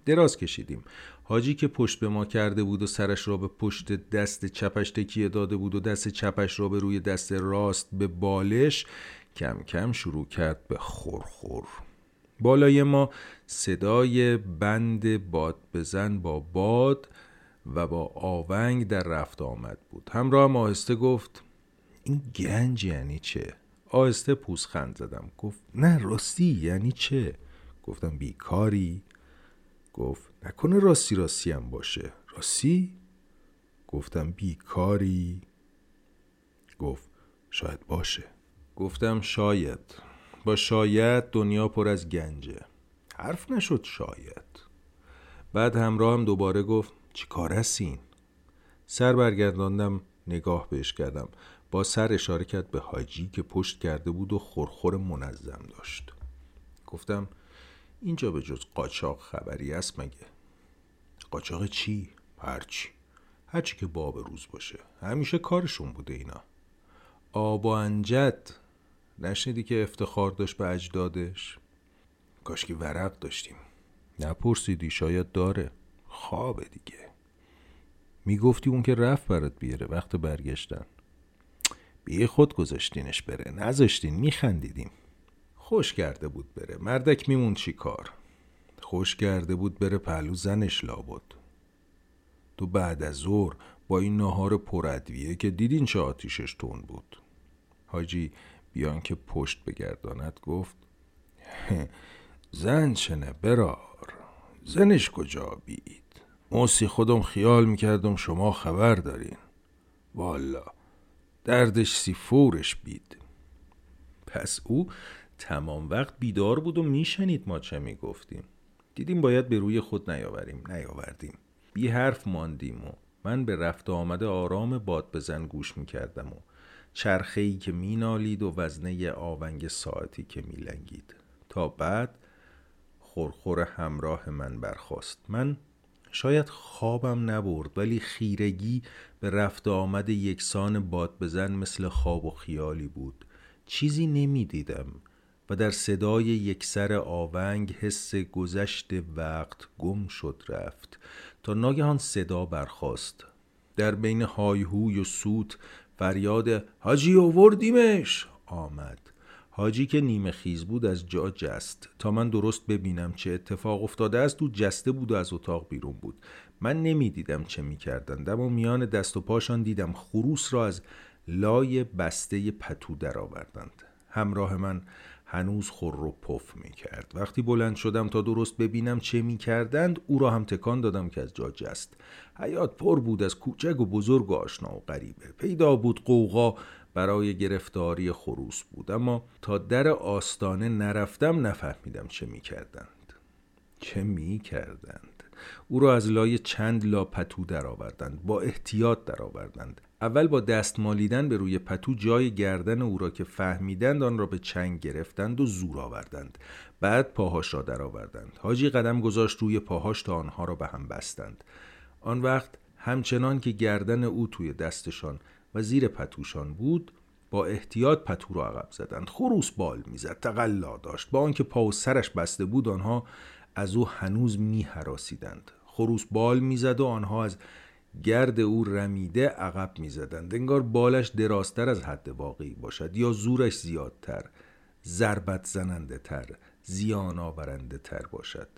دراز کشیدیم. حاجی که پشت به ما کرده بود و سرش را به پشت دست چپش تکیه داده بود و دست چپش را به روی دست راست به بالش کم کم شروع کرد به خورخور. بالای ما صدای بند باد بزن با باد و با آونگ در رفت آمد بود همراه هم آهسته گفت این گنج یعنی چه؟ آهسته پوزخند زدم گفت نه راستی یعنی چه؟ گفتم بیکاری؟ گفت نکنه راستی راستی هم باشه راستی؟ گفتم بیکاری؟ گفت شاید باشه گفتم شاید با شاید دنیا پر از گنجه حرف نشد شاید بعد همراه هم دوباره گفت چی کار هستین؟ سر برگرداندم نگاه بهش کردم. با سر اشاره کرد به حاجی که پشت کرده بود و خورخور منظم داشت. گفتم اینجا به جز قاچاق خبری است مگه؟ قاچاق چی؟ هرچی هرچی که باب روز باشه. همیشه کارشون بوده اینا. آب و انجد. نشنیدی که افتخار داشت به اجدادش؟ کاش که ورق داشتیم. نپرسیدی شاید داره. خوابه دیگه. می‌گفتی اون که رفت برات بیاره وقت برگشتن. بی خود گذاشتینش بره نذاشتین میخندیدیم. خوش کرده بود بره. مردک میمون چی کار؟ خوش کرده بود بره پهلو زنش لابد. تو بعد از ظهر با این نهار پرادویه که دیدین چه آتیشش تون بود. حاجی بیان که پشت بگرداند گفت زن چنه برار؟ زنش کجا بید؟ موسی خودم خیال می‌کردم شما خبر دارین. والا دردش سی فورش بید. پس او تمام وقت بیدار بود و میشنید ما چه می‌گفتیم. دیدیم باید به روی خود نیاوریم نیاوردیم. بی حرف ماندیم و من به رفت آمده آرام باد بزن گوش می کردم و چرخهی که می نالید و وزنه آونگ ساعتی که می لنگید. تا بعد خورخور همراه من برخواست من شاید خوابم نبرد ولی خیرگی به رفت آمد یکسان باد بزن مثل خواب و خیالی بود. چیزی نمی‌دیدم و در صدای یکسر آونگ حس گذشت وقت گم شد رفت. تا ناگهان صدا برخاست. در بین هایهوی و سوت فریاد حاجی اووردیمش آمد. حاجی که نیمه خیز بود از جا جست. تا من درست ببینم چه اتفاق افتاده است او جسته بود و از اتاق بیرون بود. من نمی‌دیدم چه می‌کردند اما میان دست و پاشان دیدم خروس را از لای بسته پتو درآوردند. همراه من هنوز خور رو پف می کرد وقتی بلند شدم تا درست ببینم چه می کردند او را هم تکان دادم که از جا جست. حیات پر بود از کوچک و بزرگ و آشنا و غریبه. پیدا بود قوقا برای گرفتاری خروس بود. اما تا در آستانه نرفتم نفهمیدم چه می کردند چه می کردند او را از لای چند لا پتو درآوردند با احتیاط درآوردند. اول با دست مالیدن به روی پتو جای گردن او را که فهمیدند آن را به چنگ گرفتند و زور آوردند. بعد پاهاش را درآوردند. حاجی قدم گذاشت روی پاهاش تا آنها را به هم بستند. آن وقت همچنان که گردن او توی دستشان و زیر پتوشان بود با احتیاط پتو را عقب زدند. خروس بال می‌زد تقلا داشت. با آنکه پا و سرش بسته بود آنها از او هنوز می حراسیدند خروس بال می‌زد و آنها از گرد او رمیده عقب می‌زدند. انگار بالش درازتر از حد واقعی باشد یا زورش زیادتر ضربت زننده تر زیان آورنده تر باشد.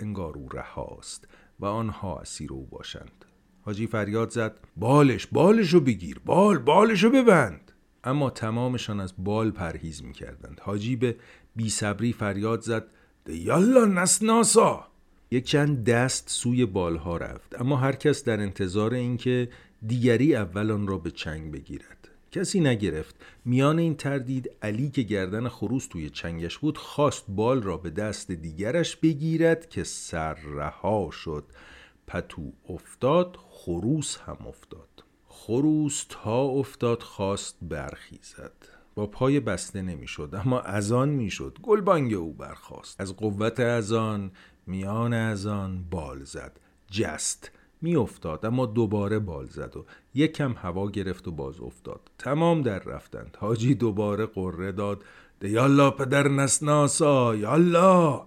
انگار او رهاست و آنها اسیر او باشند. حاجی فریاد زد بالش بالشو بگیر بال بالشو ببند. اما تمامشان از بال پرهیز می‌کردند. حاجی به بیصبری فریاد زد یالا نسناسا. یک چند دست سوی بالها رفت. اما هر کس در انتظار اینکه دیگری اول آن را به چنگ بگیرد. کسی نگرفت. میان این تردید علی که گردن خروس توی چنگش بود خواست بال را به دست دیگرش بگیرد که سر رها شد. پتو افتاد خروس هم افتاد. خروس تا افتاد خواست برخیزد. با پای بسته نمی‌شد اما اذان می‌شد. گلبانگ او برخاست. از قوت اذان میان اذان بال زد. جست میافتاد اما دوباره بال زد و یک کم هوا گرفت و باز افتاد. تمام در رفتند. حاجی دوباره قره داد. یالا پدر نسناسا یالا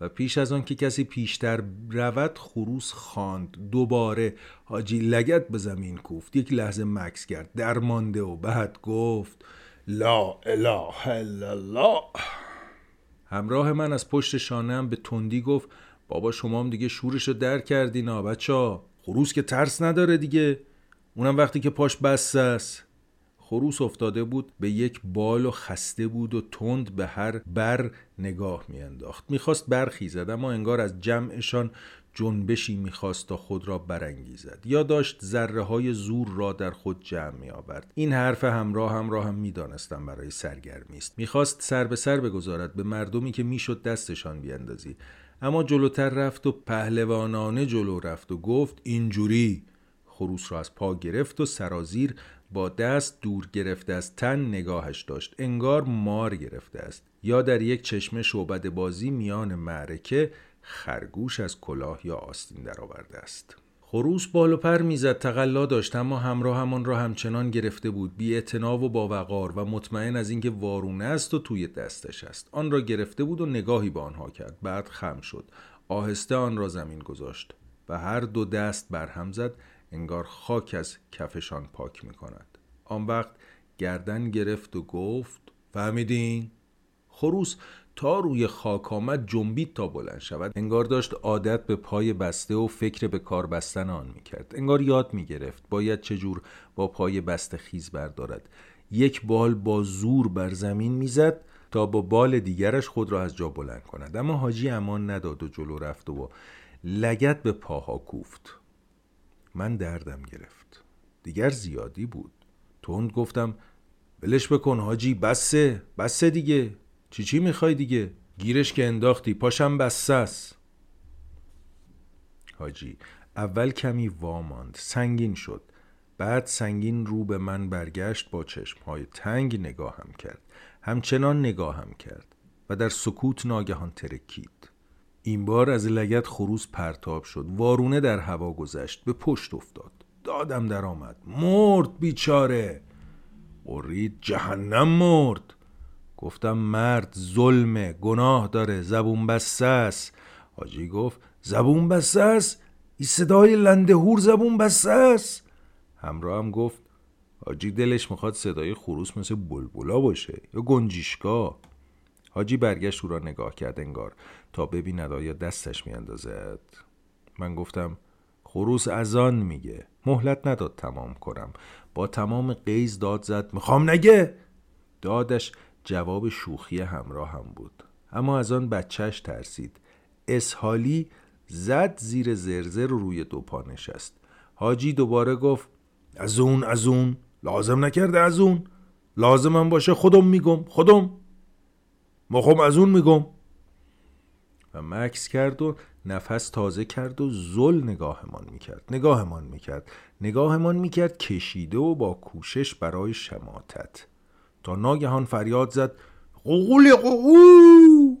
و پیش از آن که کسی پیشتر رود خروس خواند. دوباره حاجی لگت به زمین کوفت. یک لحظه مکس کرد. درمانده و بعد گفت لا اله الا الله. همراه من از پشت شانه هم به تندی گفت بابا شما هم دیگه شورشو در کردین ها بچه ها خروس که ترس نداره دیگه. اونم وقتی که پاش بسته است. خروس افتاده بود به یک بال و خسته بود و تند به هر بر نگاه میانداخت. می‌خواست برخیزد اما انگار از جمعشان جنبشی می‌خواست تا خود را برانگیزد. یا داشت ذره های زور را در خود جمع می آورد این حرف همراه همراه هم می‌دانستم برای سرگرمی است. می‌خواست سر به سر بگذارد به مردمی که می‌شد دستشان بیاندازی اما جلوتر رفت و پهلوانانه جلو رفت و گفت اینجوری. خروس را از پا گرفت و سرازیر با دست دور گرفته از تن نگاهش داشت. انگار مار گرفته است. یا در یک چشمه شعبد بازی میان معرکه خرگوش از کلاه یا آستین درآورده است. خروس بال و پر می‌زد تقلا داشت اما همراه همان را همچنان گرفته بود. بی و با وقار و مطمئن از اینکه وارونه است و توی دستش است. آن را گرفته بود و نگاهی به آنها کرد. بعد خم شد. آهسته آن را زمین گذاشت و هر دو دست برهم زد. انگار خاک از کفشان پاک می کند آن وقت گردن گرفت و گفت فهمیدین؟ خروس تا روی خاک آمد جنبید تا بلند شود. انگار داشت عادت به پای بسته و فکر به کار بستن آن می‌کرد. انگار یاد می‌گرفت باید چجور با پای بسته خیز بردارد. یک بال با زور بر زمین می‌زد تا با بال دیگرش خود را از جا بلند کند. اما حاجی امان نداد و جلو رفت و لگت به پاها کوفت. من دردم گرفت. دیگر زیادی بود. تند گفتم ولش بکن حاجی بسه بسه دیگه. چی چی می‌خوای دیگه؟ گیرش که انداختی پاشم بسه است. حاجی اول کمی واماند سنگین شد. بعد سنگین رو به من برگشت با چشمهای تنگ نگاهم کرد. همچنان نگاهم کرد و در سکوت ناگهان ترکید. این بار از لگت خروس پرتاب شد. وارونه در هوا گذشت به پشت افتاد. دادم در آمد مرد بیچاره! قرید جهنم مرد! گفتم مرد ظلمه گناه داره زبون بسته است. حاجی گفت زبون بسته است؟ این صدای لندهور زبون بسته است؟ همراه هم گفت حاجی دلش می‌خواد صدای خروس مثل بلبلا باشه یا گنجیشکا حاجی برگشت او را نگاه کرد انگار تا ببیند آیا دستش میاندازد. من گفتم خروس از آن میگه. مهلت نداد تمام کنم. با تمام قیز داد زد می‌خوام نگه؟ دادش جواب شوخی همراه هم بود. اما از آن بچهش ترسید. اسحالی زد زیر زرزر رو روی دو پا نشست. حاجی دوباره گفت از اون از اون. لازم نکرده از اون. لازمم باشه خودم میگم خودم. مخم از اون میگم. و مکس کرد و نفس تازه کرد و زل نگاهمان می‌کرد نگاهمان می‌کرد نگاهمان می‌کرد کشیده و با کوشش برای شماتت. تا ناگهان فریاد زد قوقولی قوقو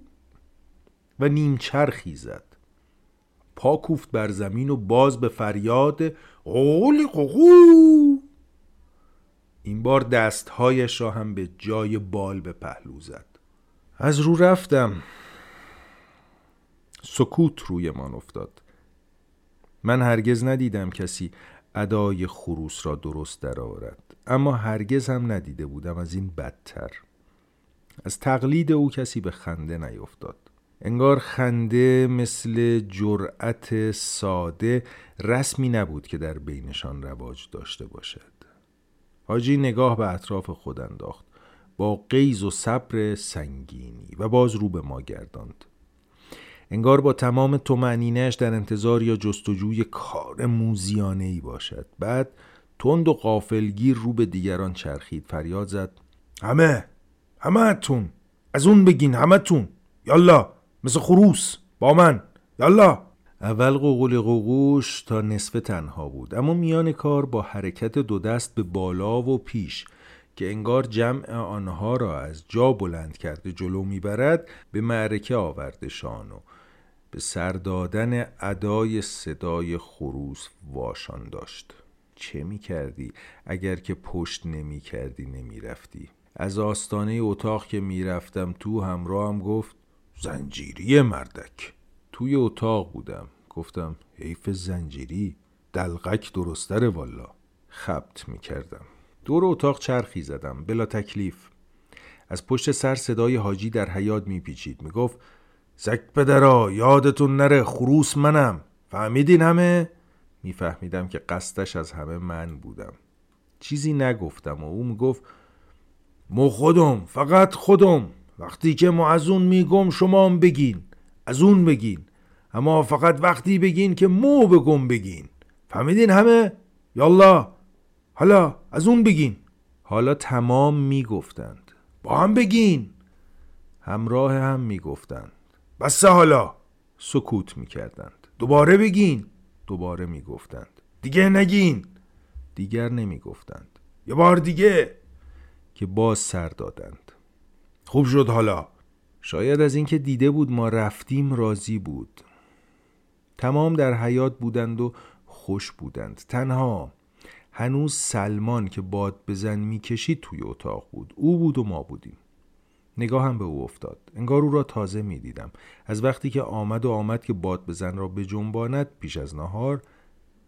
و نیمچرخی زد. پا کوفت بر زمین و باز به فریاد قوقولی قوقو این بار دستهایش را هم به جای بال به پهلو زد. از رو رفتم. سکوت روی من افتاد. من هرگز ندیدم کسی ادای خروس را درست درآورد اما هرگز هم ندیده بودم از این بدتر. از تقلید او کسی به خنده نیفتاد. انگار خنده مثل جرأت ساده رسمی نبود که در بینشان رواج داشته باشد. حاجی نگاه به اطراف خود انداخت. با قیز و صبر سنگینی و باز رو به ما گرداند. انگار با تمام تومعنینش در انتظار یا جستجوی کار موزیانه ای باشد. بعد تند و قافلگیر رو به دیگران چرخید. فریاد زد. همه همه تون از اون بگین همه تون یالا مثل خروس. با من. یالا. اول قوقل قوقوش تا نصف تنها بود. اما میان کار با حرکت دو دست به بالا و پیش. که انگار جمع آنها را از جا بلند کرده جلو می‌برد به معرکه آورده شانو به سر دادن ادای صدای خروس واشان داشت. چه می کردی اگر که پشت نمی کردی نمی رفتی از آستانه اتاق که می رفتم تو همراهم گفت زنجیری مردک. توی اتاق بودم. گفتم حیف زنجیری دلغک درستره والا. خبت می کردم دور اتاق چرخی زدم بلا تکلیف. از پشت سر صدای حاجی در حیات میپیچید. می‌گفت زک پدرا یادتون نره خروس منم. فهمیدین همه؟ میفهمیدم که قصدش از همه من بودم. چیزی نگفتم و او می‌گفت مو خودم فقط خودم. وقتی که ما از اون میگم شما هم بگین. از اون بگین. اما فقط وقتی بگین که مو بگم بگین. فهمیدین همه؟ یالله. حالا از اون بگین. حالا تمام می‌گفتند. با هم بگین. همراه هم می‌گفتند. بسه حالا. سکوت می‌کردند. دوباره بگین. دوباره می‌گفتند. دیگه نگین. دیگر نمی‌گفتند. یه بار دیگه. که باز سر دادند. خوب شد حالا. شاید از اینکه دیده بود ما رفتیم راضی بود. تمام در حیات بودند و خوش بودند. تنها. هنوز سلمان که باد بزن می‌کشید توی اتاق بود. او بود و ما بودیم. نگاهم به او افتاد. انگار او را تازه می‌دیدم. از وقتی که آمد و آمد که باد بزن را به جنباند پیش از نهار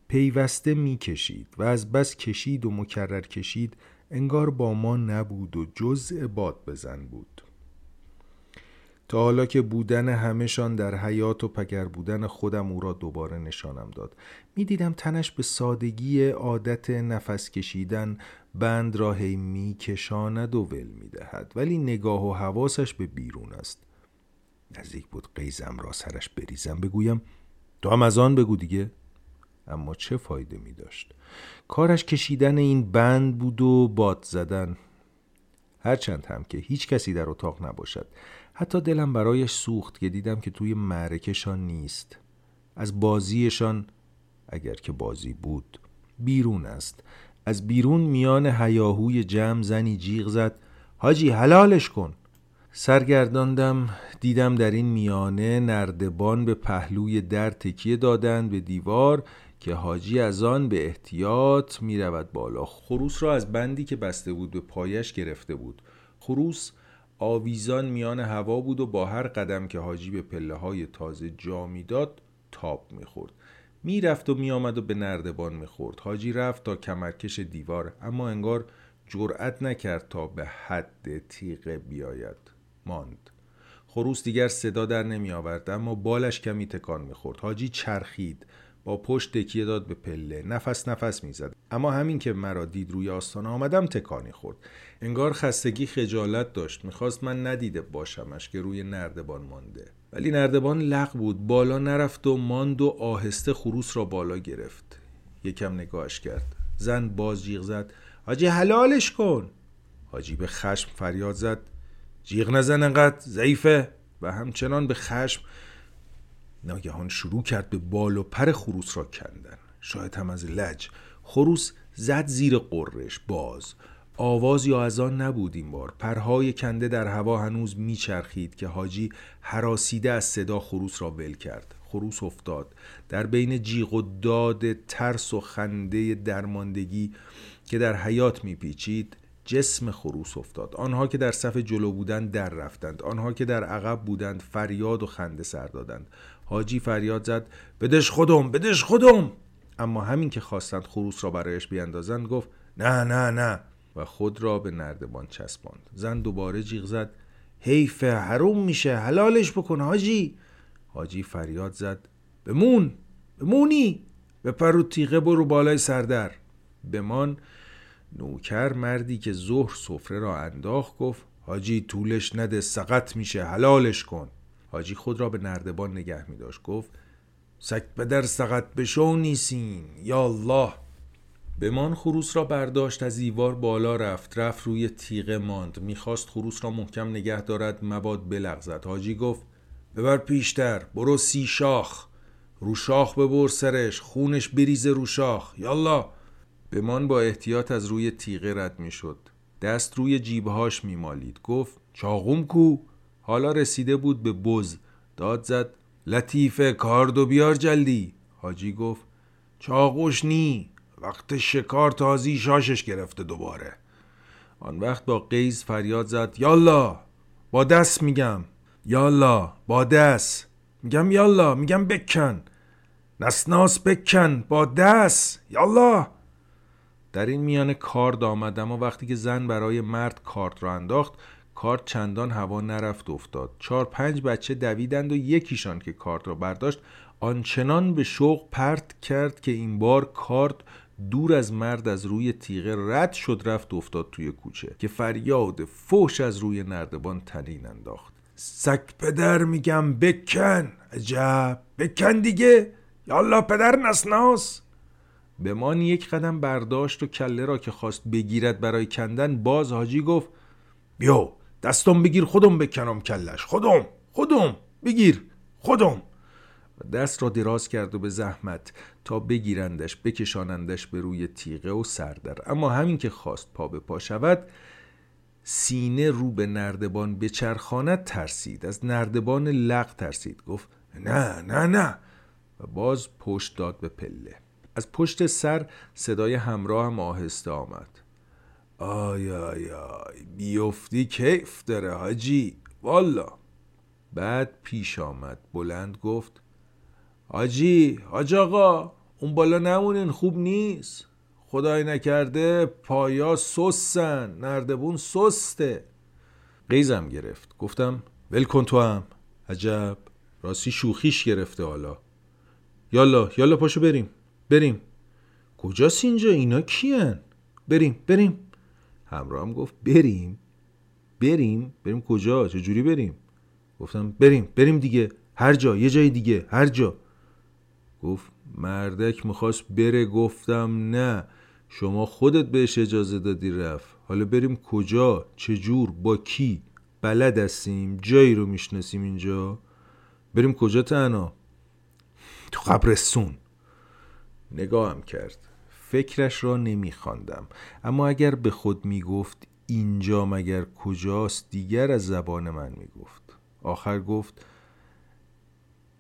پیوسته می‌کشید و از بس کشید و مکرر کشید انگار با ما نبود و جزء باد بزن بود. تا حالا که بودن همهشان در حیات و پگر بودن خودم او را دوباره نشانم داد. می‌دیدم تنش به سادگی عادت نفس کشیدن بند را هی میکشاند و ول می‌دهد ولی نگاه و حواسش به بیرون است. نزدیک بود قیزم را سرش بریزم بگویم تو هم از آن بگو دیگه. اما چه فایده می داشت کارش کشیدن این بند بود و باد زدن. هرچند هم که هیچ کسی در اتاق نباشد. حتی دلم برایش سوخت که دیدم که توی معرکشان نیست. از بازیشان اگر که بازی بود بیرون است. از بیرون میان هیاهوی جمع زنی جیغ زد. حاجی حلالش کن. سرگرداندم دیدم در این میانه نردبان به پهلوی در تکیه دادند به دیوار که حاجی از آن به احتیاط می رود بالا. خروس را از بندی که بسته بود به پایش گرفته بود. خروس آویزان میان هوا بود و با هر قدم که حاجی به پله های تازه جا می‌داد تاب می‌خورد. می‌رفت و میآمد و به نردبان می‌خورد. حاجی رفت تا کمرکش دیوار اما انگار جرأت نکرد تا به حد تیغه بیاید. ماند. خروس دیگر صدا در نمی آورد اما بالش کمی تکان می‌خورد. حاجی چرخید. با پشت تکیه داد به پله. نفس نفس می‌زد. اما همین که مرا دید روی آستانه آمدم تکانی خورد. انگار خستگی خجالت داشت. می‌خواست من ندیده باشمش که روی نردبان مانده. ولی نردبان لق بود. بالا نرفت و ماند و آهسته خروس را بالا گرفت. یکم نگاهش کرد. زن باز جیغ زد. حاجی حلالش کن. حاجی به خشم فریاد زد. جیغ نزن انقدر ضعیفه. و همچنان به خشم ناگهان شروع کرد به بال و پر خروس را کندن. شاید هم از لج. خروس زد زیر قرش باز. آواز یا از آن نبود این بار. پرهای کنده در هوا هنوز میچرخید که حاجی حراسیده از صدا خروس را ول کرد. خروس افتاد. در بین جیغ و داد ترس و خنده درماندگی که در حیات میپیچید جسم خروس افتاد. آنها که در صف جلو بودند در رفتند. آنها که در عقب بودند فریاد و خنده سر دادند. حاجی فریاد زد بدش خودم بدش خودم! اما همین که خواستند خروس را برایش بیاندازند گفت نه نه نه! و خود را به نردبان چسباند. زن دوباره جیغ زد حیفه حروم میشه حلالش بکن حاجی! حاجی فریاد زد بمون بمونی! به پرو تیغه برو بالای سردر! بمان نوکر مردی که ظهر سفره را انداخت گفت حاجی طولش نده سقط میشه حلالش کن! حاجی خود را به نردبان نگه می داشت. گفت سک پدر سقط بشو نیسین یا الله. بمان خروس را برداشت از ایوار بالا رفت رفت روی تیغه ماند. می‌خواست خروس را محکم نگه دارد مباد بلغزد. حاجی گفت ببر پیشتر برو سی شاخ. رو شاخ ببر سرش خونش بریزه رو شاخ. یالله بمان با احتیاط از روی تیغه رد می‌شد. دست روی جیبهاش میمالید. گفت چاقوم کو؟ حالا رسیده بود به بز. داد زد لطیفه کاردو بیار جلدی. حاجی گفت چاقوش نی وقت شکار تازی شاشش گرفته دوباره. آن وقت با قیز فریاد زد یالا با دست میگم. یالا با دست. میگم یالا میگم بکن. نسناس بکن با دست. یالا. در این میان کارد آمدم و وقتی که زن برای مرد کارت را انداخت کارت چندان هوا نرفت افتاد. چهار پنج بچه دویدند و یکیشان که کارت را برداشت آنچنان به شوق پرت کرد که این بار کارت دور از مرد از روی تیغه رد شد رفت افتاد توی کوچه که فریاد فوش از روی نردبان تنین انداخت. سک پدر میگم بکن عجب بکن دیگه. یالا پدر نسناس. به من یک قدم برداشت و کله را که خواست بگیرد برای کندن باز حاجی گفت بیو. دستم بگیر خودم بکنم کلش. خودم خودم. بگیر خودم. و دست را دراز کرد و به زحمت تا بگیرندش بکشانندش به روی تیغه و سردر. اما همین که خواست پا به پا شود سینه رو به نردبان بچرخاند ترسید. از نردبان لق ترسید. گفت نه نه نه. و باز پشت داد به پله. از پشت سر صدای همراه هم آهسته آمد. آی آی آی بیفتی کیف داره حاجی؟ والا. بعد پیش آمد بلند گفت حاجی حاج آقا اون بالا نمونین خوب نیست؟ خدای نکرده پایا سستن نردبون سسته. قیزم گرفت گفتم ول کن تو هم. عجب راستی شوخیش گرفته حالا. یالا یالا پاشو بریم. بریم. کجاست اینجا؟ اینا کیان؟ بریم بریم. همراهم گفت بریم. بریم؟ بریم کجا؟ چجوری بریم؟ گفتم بریم بریم دیگه. هر جا یه جای دیگه هر جا. گفت مردک می‌خواست بره گفتم نه. شما خودت بهش اجازه دادی رفت. حالا بریم کجا؟ چجور؟ با کی؟ بلد هستیم. جایی رو می‌شناسیم اینجا. بریم کجا تنها؟ تو قبرستون. نگاهم کرد. فکرش را نمیخواندم. اما اگر به خود می‌گفت اینجا مگر کجاست دیگر از زبان من می‌گفت. آخر گفت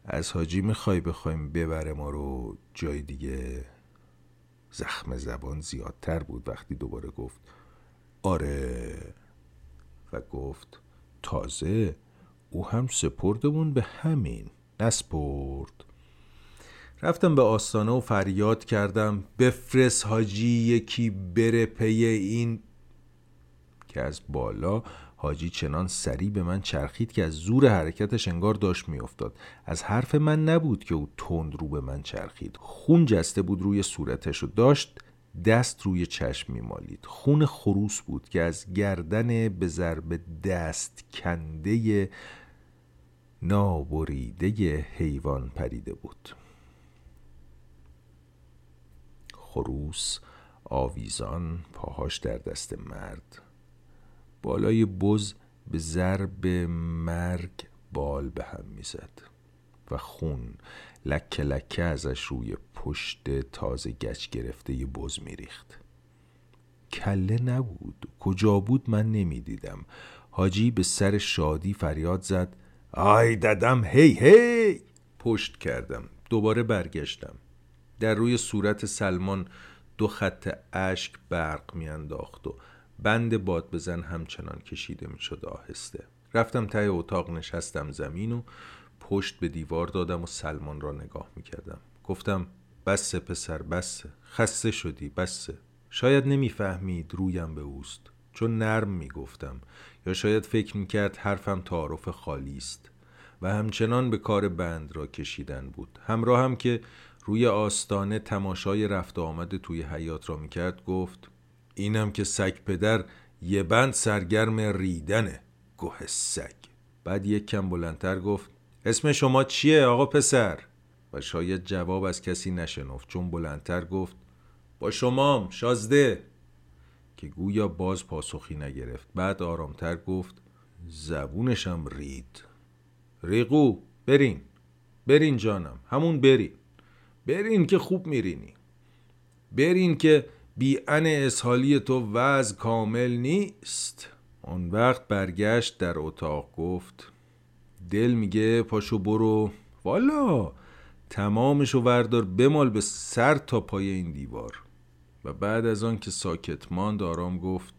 از حاجی می‌خوای بخوایم ببره ما رو جای دیگه. زخم زبان زیادتر بود وقتی دوباره گفت آره. و گفت تازه او هم سپردمون به همین. نسپرد. رفتم به آستانه و فریاد کردم بفرست حاجی یکی بره پی این. که از بالا حاجی چنان سریع به من چرخید که از زور حرکتش انگار داشت میافتاد. از حرف من نبود که او تند رو به من چرخید. خون جسته بود روی صورتش و داشت دست روی چشم میمالید. خون خروس بود که از گردن به ضرب دست کنده نابریده حیوان پریده بود. خروس آویزان پاهاش در دست مرد. بالای بز به ضرب مرگ بال به هم می‌زد و خون لکه لکه ازش روی پشت تازه گچ گرفته بز میریخت. کله نبود. کجا بود من نمی‌دیدم. حاجی به سر شادی فریاد زد. آی ددم هی هی! پشت کردم. دوباره برگشتم. در روی صورت سلمان دو خط اشک برق میانداخت و بند باد بزن همچنان کشیده می‌شد آهسته. رفتم ته اتاق نشستم زمین و پشت به دیوار دادم و سلمان را نگاه می‌کردم. گفتم بسه پسر بسه. خسته شدی بسه. شاید نمی‌فهمید رویم به اوست. چون نرم می‌گفتم. یا شاید فکر می‌کرد حرفم تعارف خالی است. و همچنان به کار بند را کشیدن بود. همراه هم که روی آستانه تماشای رفت و آمد توی حیات را می‌کرد گفت اینم که سگ پدر یه بند سرگرم ریدنه گوه سگ. بعد یک کم بلندتر گفت اسم شما چیه آقا پسر؟ و شاید جواب از کسی نشنفت چون بلندتر گفت با شمام شازده. که گویا باز پاسخی نگرفت. بعد آرامتر گفت زبونشم رید. ریقو برین. برین جانم. همون برین. برین که خوب میرینی. برین که بی ان اسحالی تو وز کامل نیست. اون وقت برگشت در اتاق گفت دل میگه پاشو برو. والا تمامشو وردار بمال به سر تا پای این دیوار. و بعد از آن که ساکت ماند آرام گفت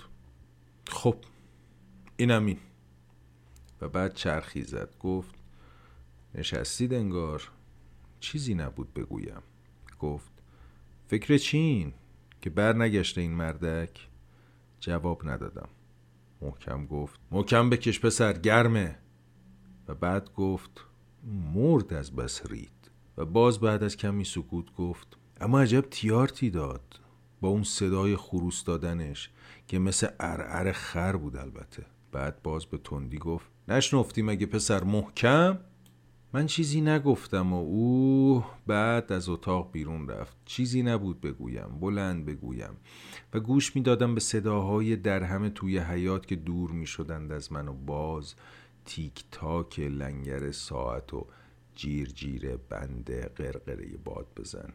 خب اینم این. و بعد چرخی زد گفت نشستید انگار. چیزی نبود بگویم. گفت فکر چین که بر نگشته این مردک؟ جواب ندادم. محکم گفت محکم بکش پسر گرمه. و بعد گفت مرد از بس رید. و باز بعد از کمی سکوت گفت اما عجب تیارتی داد. با اون صدای خروس دادنش که مثل ارعر خر بود البته. بعد باز به تندی گفت نشنفتی مگه پسر محکم؟ من چیزی نگفتم و او بعد از اتاق بیرون رفت. چیزی نبود بگویم بلند بگویم. و گوش می‌دادم به صداهای درهم توی حیات که دور می شدند از من و باز تیک تاک لنگر ساعت و جیر جیر بند قرقره باد بزن.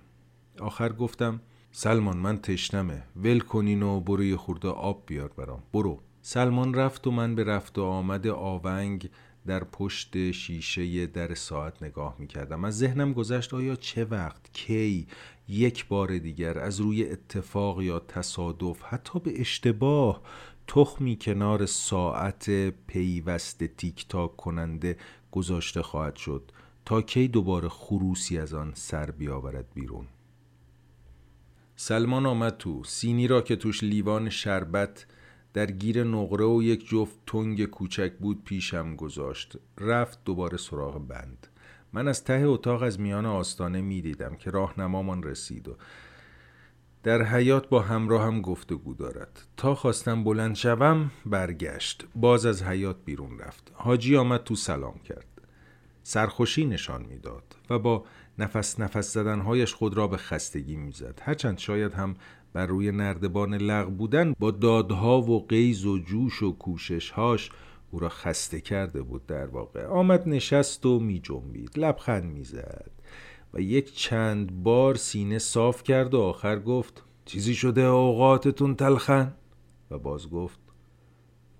آخر گفتم سلمان من تشنمه ول کنین و برو یه خورده آب بیار برام. برو. سلمان رفت و من به رفت و آمد آونگ در پشت شیشه در ساعت نگاه می کردم از ذهنم گذشت آیا چه وقت کی یک بار دیگر از روی اتفاق یا تصادف حتی به اشتباه تخمی کنار ساعت پیوست تیک تاک کننده گذاشته خواهد شد تا کی دوباره خروسی از آن سر بیاورد بیرون. سلمان آمد تو. سینی را که توش لیوان شربت در گیر نقره و یک جفت تنگ کوچک بود پیشم گذاشت. رفت دوباره سراغ بند. من از ته اتاق از میان آستانه می دیدم که راهنمامان رسید و در حیات با همراه هم گفتگو دارد. تا خواستم بلند شوم برگشت. باز از حیات بیرون رفت. حاجی آمد تو سلام کرد. سرخوشی نشان می‌داد و با نفس نفس زدنهایش خود را به خستگی می‌زد. هرچند شاید هم بر روی نردبان لغ بودن با دادها و قیز و جوش و کوششهاش او را خسته کرده بود در واقع. آمد نشست و می جنبید لبخند می زد و یک چند بار سینه صاف کرد و آخر گفت چیزی شده اوقاتتون تلخن؟ و باز گفت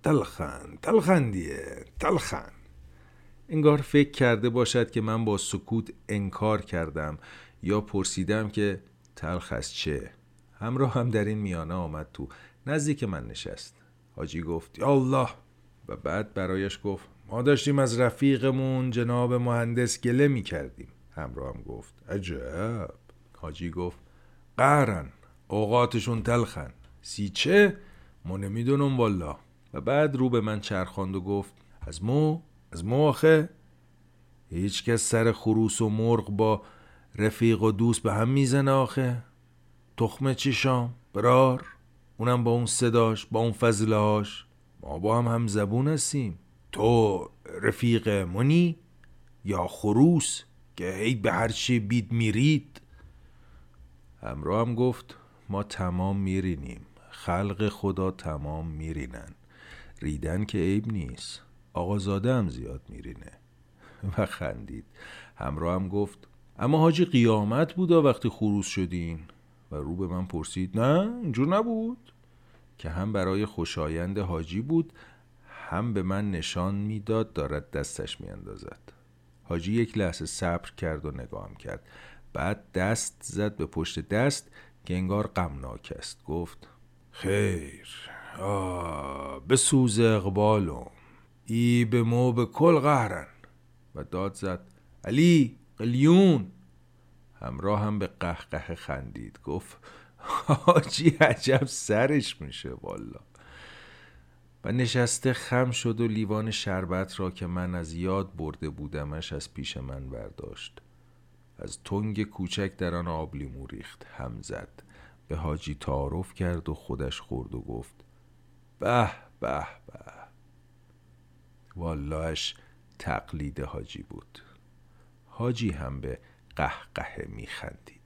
تلخن تلخندیه تلخن. انگار فکر کرده باشد که من با سکوت انکار کردم یا پرسیدم که تلخ از چه؟ همراه هم در این میانه آمد تو. نزدیک من نشست. حاجی گفت یا الله. و بعد برایش گفت ما داشتیم از رفیقمون جناب مهندس گله می کردیم همراه هم گفت عجب. حاجی گفت قهرن اوقاتشون تلخن. سی چه؟ ما نمی‌دونم والا و بعد رو به من چرخاند و گفت از مو؟ از مو آخه؟ هیچ کس سر خروس و مرغ با رفیق و دوست به هم می‌زنه آخه. تخمه چیشام برار. اونم با اون صداش با اون فضلهاش ما با هم هم زبون هستیم. تو رفیق منی یا خروس که هی به هر چی بید میرید؟ همراه هم گفت ما تمام میرینیم. خلق خدا تمام میرینن. ریدن که عیب نیست. آقازاده هم زیاد میرینه. و خندید. همراه هم گفت اما حاجی قیامت بودا وقتی خروس شدین؟ و رو به من پرسید نه اینجور نبود. که هم برای خوشایند حاجی بود هم به من نشان می‌داد دارد دستش میاندازد. حاجی یک لحظه صبر کرد و نگاهم کرد. بعد دست زد به پشت دست که انگار غمناک است. گفت خیر آه به سوز اقبالم. ای به مو به کل قهرن. و داد زد علی قلیون. همراه هم به قهقه خندید. گفت حاجی عجب سرش میشه والا. و نشسته خم شد و لیوان شربت را که من از یاد برده بودمش از پیش من برداشت. از تنگ کوچک در آن آب لیمو ریخت هم زد. به حاجی تعارف کرد و خودش خورد و گفت به به به. والاش تقلید حاجی بود. حاجی هم به قهقه میخندید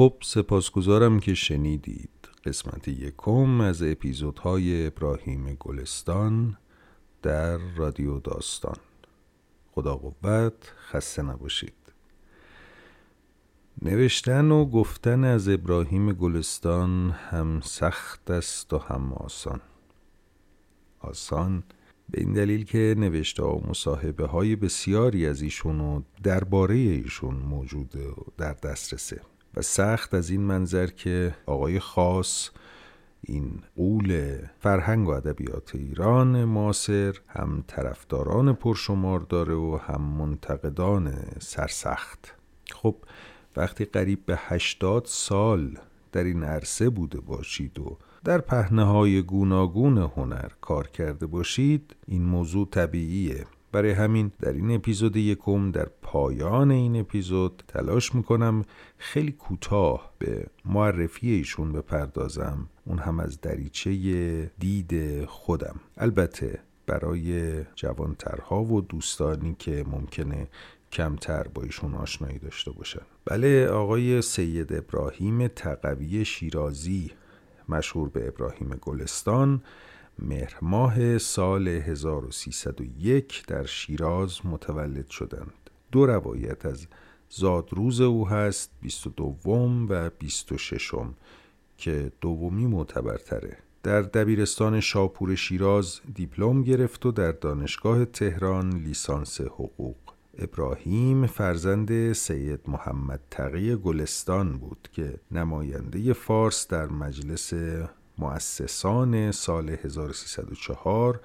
خب سپاسگزارم که شنیدید. قسمت یکم از اپیزودهای ابراهیم گلستان در رادیو داستان. خدا قوت خسته نباشید. نوشتن و گفتن از ابراهیم گلستان هم سخت است و هم آسان. آسان به این دلیل که نوشته و مصاحبه های بسیاری از ایشون و درباره ایشون موجوده و در دسترسه. و سخت از این منظر که آقای خاص این قول فرهنگ و ادبیات ایران معاصر هم طرفداران پرشمار داره و هم منتقدان سرسخت. خب وقتی قریب به هشتاد سال در این عرصه بوده باشید و در پهنه های گوناگون هنر کار کرده باشید این موضوع طبیعیه. برای همین در این اپیزود یکم در پایان این اپیزود تلاش می‌کنم خیلی کوتاه به معرفی ایشون بپردازم. اون هم از دریچه دید خودم. البته برای جوانترها و دوستانی که ممکنه کمتر با ایشون آشنایی داشته باشن. بله آقای سید ابراهیم تقوی شیرازی مشهور به ابراهیم گلستان مهر ماه سال 1301 در شیراز متولد شدند. دو روایت از زادروز او هست 22 و 26 که دومی معتبرتره. در دبیرستان شاپور شیراز دیپلم گرفت و در دانشگاه تهران لیسانس حقوق. ابراهیم فرزند سید محمد تقی گلستان بود که نماینده فارس در مجلس مؤسسان سال 1304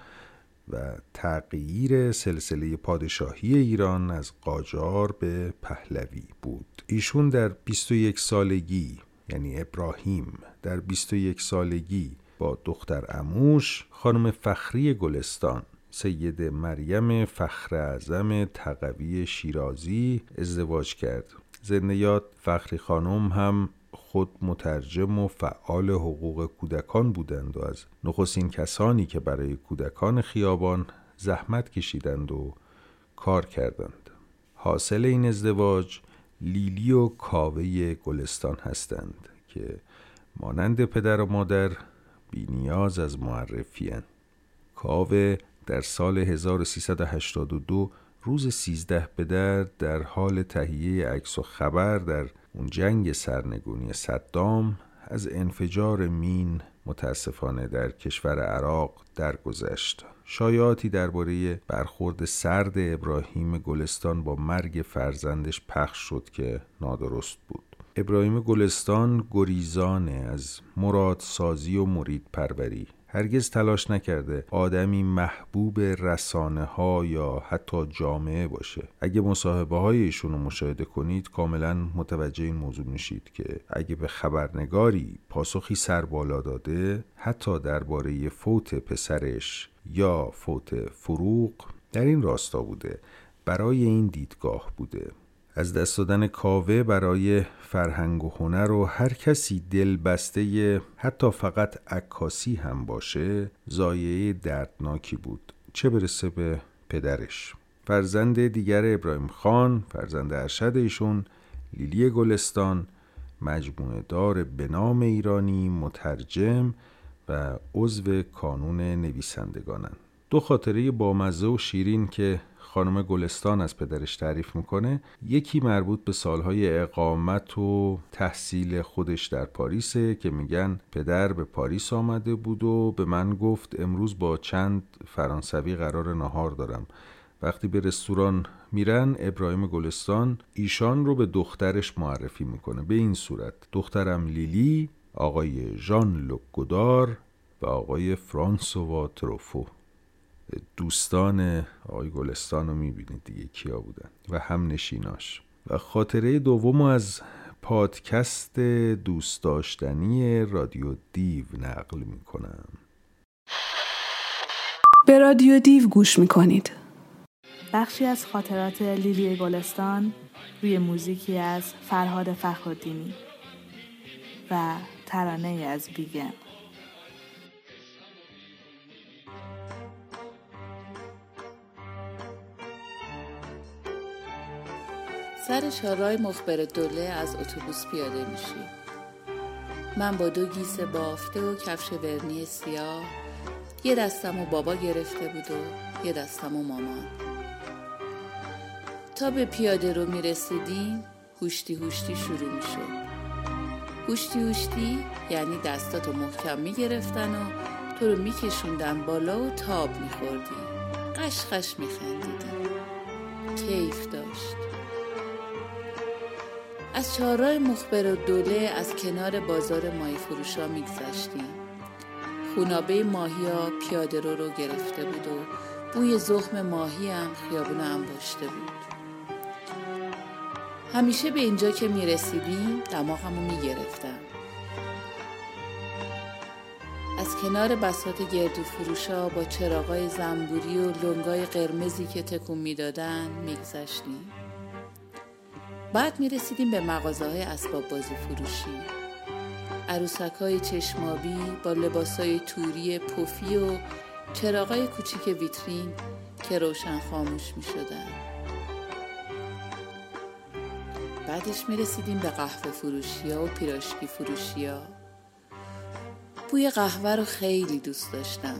و تغییر سلسله پادشاهی ایران از قاجار به پهلوی بود. ایشون در 21 سالگی یعنی ابراهیم در 21 سالگی با دختر اموش خانم فخری گلستان سید مریم فخر اعظم تقوی شیرازی ازدواج کرد. زندیات فخری خانم هم خود مترجم و فعال حقوق کودکان بودند و از نخستین کسانی که برای کودکان خیابان زحمت کشیدند و کار کردند. حاصل این ازدواج لیلی و کاوه گلستان هستند که مانند پدر و مادر بینیاز از معرفی کاوه در سال 1382 روز 13 به در در حال تهیه عکس و خبر در اون جنگ سرنگونی صدام از انفجار مین متاسفانه در کشور عراق درگذشت. شایعاتی درباره برخورد سرد ابراهیم گلستان با مرگ فرزندش پخش شد که نادرست بود. ابراهیم گلستان گریزانه از مراد سازی و مرید پروری هرگز تلاش نکرده آدمی محبوب رسانه ها یا حتی جامعه باشه. اگه مصاحبه های ایشون رو مشاهده کنید کاملا متوجه این موضوع میشید که اگه به خبرنگاری پاسخی سر بالا داده حتی درباره فوت پسرش یا فوت فروغ در این راستا بوده. برای این دیدگاه بوده. از دست دادن کاوه برای فرهنگ و هنر و هر کسی دل بسته حتی فقط عکاسی هم باشه زایه دردناکی بود. چه برسه به پدرش. فرزند دیگر ابراهیم خان فرزند ارشد ایشون لیلی گلستان مجموعه دار به نام ایرانی مترجم و عضو کانون نویسندگانند دو خاطره بامزه و شیرین که خانم گلستان از پدرش تعریف می‌کنه یکی مربوط به سالهای اقامت و تحصیل خودش در پاریسه که میگن پدر به پاریس آمده بود و به من گفت امروز با چند فرانسوی قرار نهار دارم. وقتی به رستوران میرن ابراهیم گلستان ایشان رو به دخترش معرفی می‌کنه. به این صورت دخترم لیلی آقای ژان لوکودار و آقای فرانسوا تروفو. دوستان آقای گلستان رو می‌بینید دیگه کیا بودن. و هم نشیناش. و خاطره دوم از پادکست دوست داشتنی رادیو دیو نقل می‌کنم. به رادیو دیو گوش می‌کنید. بخشی از خاطرات لیلی گلستان روی موزیکی از فرهاد فخرالدینی و ترانه از بیگن سر چهارراه مخبر دوله از اتوبوس پیاده میشی. من با دو گیسه بافته و کفش ورنی سیاه یه دستم و بابا گرفته بود و یه دستم و مامان. تا به پیاده رو می‌رسیدیم هوشتی هوشتی شروع می‌شد هوشتی هوشتی یعنی دستاتو محکم می‌گرفتن و تو رو میکشوندن بالا و تاب میخوردی. قشقش میخندیدی. کیف داشت. از چهارراه مخبر و دوله از کنار بازار ماهی فروشا میگذشتیم خونابه ماهی ها پیاده رو رو گرفته بود و بوی زخم ماهی هم خیابون انباشته بود همیشه به اینجا که می رسیدیم دماغمو می گرفتم. از کنار بسات گردو فروشا با چراغای زنبوری و لنگای قرمزی که تکون می‌دادن میگذشتیم. بعد می رسیدیم به مغازه های اسباب بازی فروشی. عروسک های چشمابی با لباس های توری پفی و چراغای کوچیک ویترین که روشن خاموش می شدن. بعدش می رسیدیم به قهوه فروشی ها و پیراشکی فروشی ها بوی قهوه رو خیلی دوست داشتم.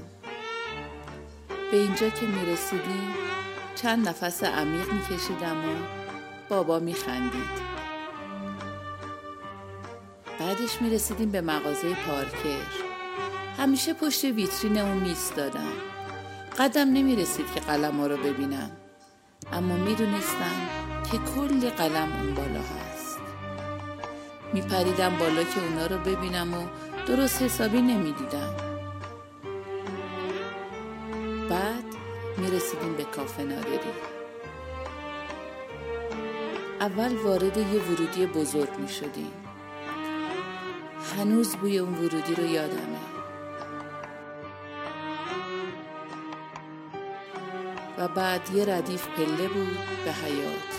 به اینجا که می رسیدیم چند نفس عمیق می کشیدم و بابا می خندید بعدش می رسیدیم به مغازه پارکر. همیشه پشت ویترین اون میستادم قدم نمی رسید که قلم ها رو ببینم اما می دونستم که کلی قلم اون بالا هست. می پریدم بالا که اونا رو ببینم و درست حسابی نمی دیدم بعد می رسیدیم به کافه نادری اول وارد یه ورودی بزرگ می شدیم هنوز بوی اون ورودی رو یادمه. و بعد یه ردیف پله بود به حیات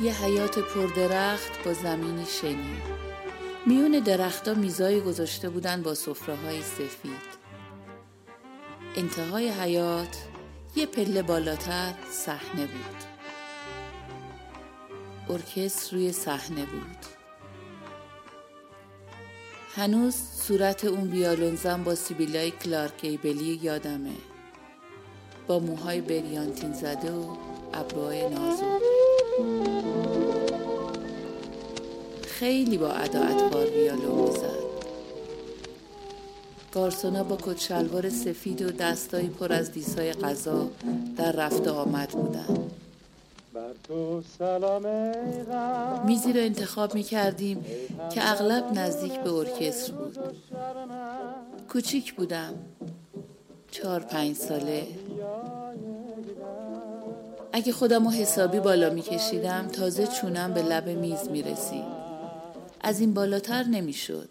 یه حیات پردرخت با زمینی شنی. میون درختها میزایی گذاشته بودن با صفره های سفید. انتهای حیات یه پله بالاتر صحنه بود. ارکستر روی صحنه بود. هنوز صورت اون ویالونزن با سیبیلای کلارک ایبلی یادمه. با موهای بریانتین زده و ابروهای نازو. خیلی با ادا اطوار ویالون می‌زد. گارسونا با کت شلوار سفید و دستایی پر از دیسای غذا در رفت آمد بودن. میزی رو انتخاب می کردیم که اغلب نزدیک به ارکستر بود. کوچیک بودم. چهار پنج ساله. اگه خودم رو حسابی بالا می کشیدم تازه چونم به لب میز می رسید از این بالاتر نمی شد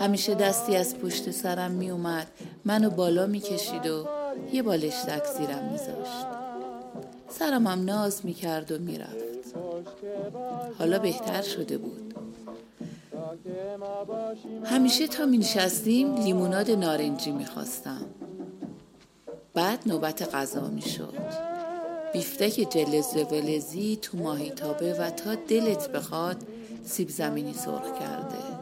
همیشه دستی از پشت سرم می اومد منو بالا می کشید و یه بالشتک زیرم می زاشت سرم هم ناز می کرد و می رفت. حالا بهتر شده بود. همیشه تا می نشستیم لیموناد نارنجی می خواستم. بعد نوبت غذا می شد. بیفتک جلز ولزی تو ماهیتابه و تا دلت بخواد سیب زمینی سرخ کرده.